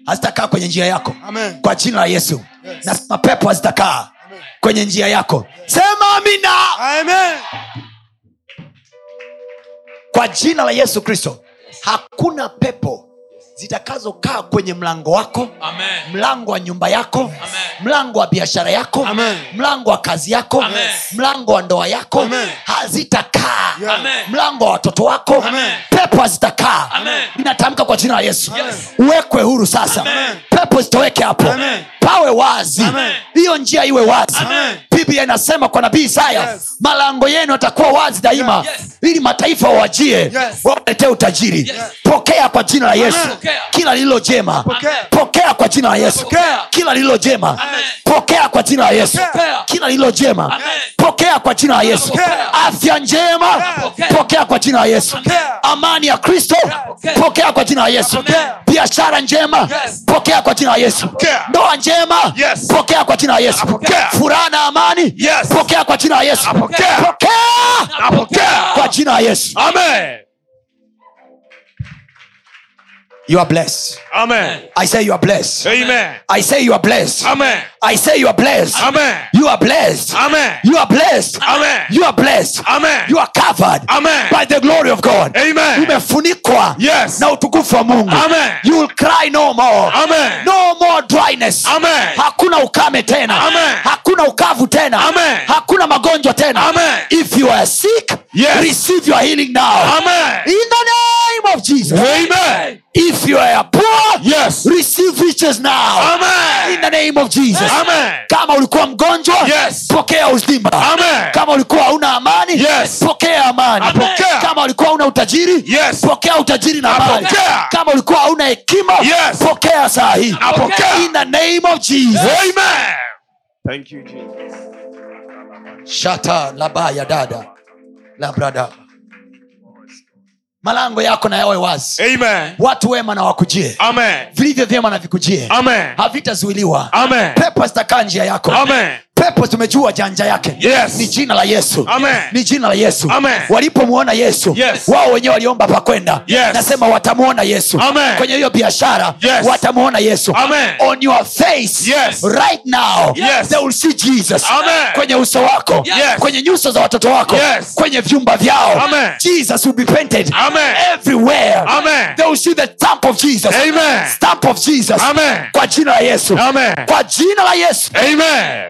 hazitakaa kwenye njia yako Amen. kwa jina la yesu Yes. nasema pepo hazitakaa kwenye njia yako sema amina Amen. kwa jina la yesu kristo hakuna pepo zitakazokaa kwenye mlango wako Amen. mlango wa nyumba yako Amen. mlango wa biashara yako Amen. mlango wa kazi yako Amen. mlango wa ndoa yako Amen. hazitakaa Amen. mlango wa watoto wako Amen. pepo hazitakaa inatamka kwa jina la yesu Yes. uwekwe huru sasa Amen. pepo zitoweke hapo Amen. pawe wazi hiyo njia iwe wazi Amen. Biblia inasema kwa nabii isaya Yes. malango yenu yatakuwa wazi daima Yes. ili mataifa wawajie Yes. wawaletee utajiri Yes. pokea kwa jina la yesu Amen. kila lililo jema Pokea. pokea kwa jina la yesu Pokea. kila lililo jema Amen. pokea kwa jina la yesu Pokea. kila lililo jema Amen. pokea kwa jina la yesu Pokea. afya njema Pokea. pokea kwa jina la yesu Pokea. amani ya kristo Pokea. pokea kwa jina la yesu biashara njema Yes. pokea kwa jina la yesu ndoa njema Yes. pokea kwa jina la yesu furaha na amani Yes. pokea kwa jina la yesu Pokea. kwa jina la yesu Amen. You are blessed Amen. i say you are blessed Amen. i say you are blessed Amen. i say you are blessed Amen. you are blessed Amen. you are blessed Amen. you are blessed Amen. you are covered Amen. by the glory of god Amen. umefunikwa Yes. na utukufu wa mungu Amen. you will cry no more Amen. no more dryness Amen. hakuna ukame tena Amen. hakuna ukavu tena Amen. hakuna magonjwa tena Amen. if you are sick Yes. receive your healing now Amen. in the name of jesus Amen. if you are poor Yes. receive riches now Amen. in the name of jesus Amen. kama ulikuwa mgonjwa Yes. pokea uzima Amen. kama ulikuwa hauna amani Yes. pokea amani Napokea. kama ulikuwa hauna utajiri Yes. pokea utajiri na amani Napokea. kama ulikuwa hauna hekima Yes. pokea saa hii Napokea. in the name of jesus Amen. Thank you, Jesus. shata labaya dada labrada malango yako na yawe wazi Amen. watu wema na wakujie vilivyo vyema na vikujie Amen. havitazuiliwa Amen. pepo zitakaa njia yako Amen. Pepo tumejua janja yake Yes. ni jina la yesu Amen. ni jina la yesu walipomwona yesu Yes. wao wenyewe waliomba pakwenda Yes. nasema watamwona yesu Amen. kwenye hiyo biashara Yes. watamwona yesu Amen. on your face Yes. right now Yes. they will see jesus Amen. kwenye uso wako Yes. kwenye nyuso za watoto wako Yes. kwenye vyumba vyao Amen. jesus will be painted Amen. everywhere Amen. they will see the stamp of jesus Amen. stamp of jesus Amen. kwa jina la yesu Amen. kwa jina la yesu Amen.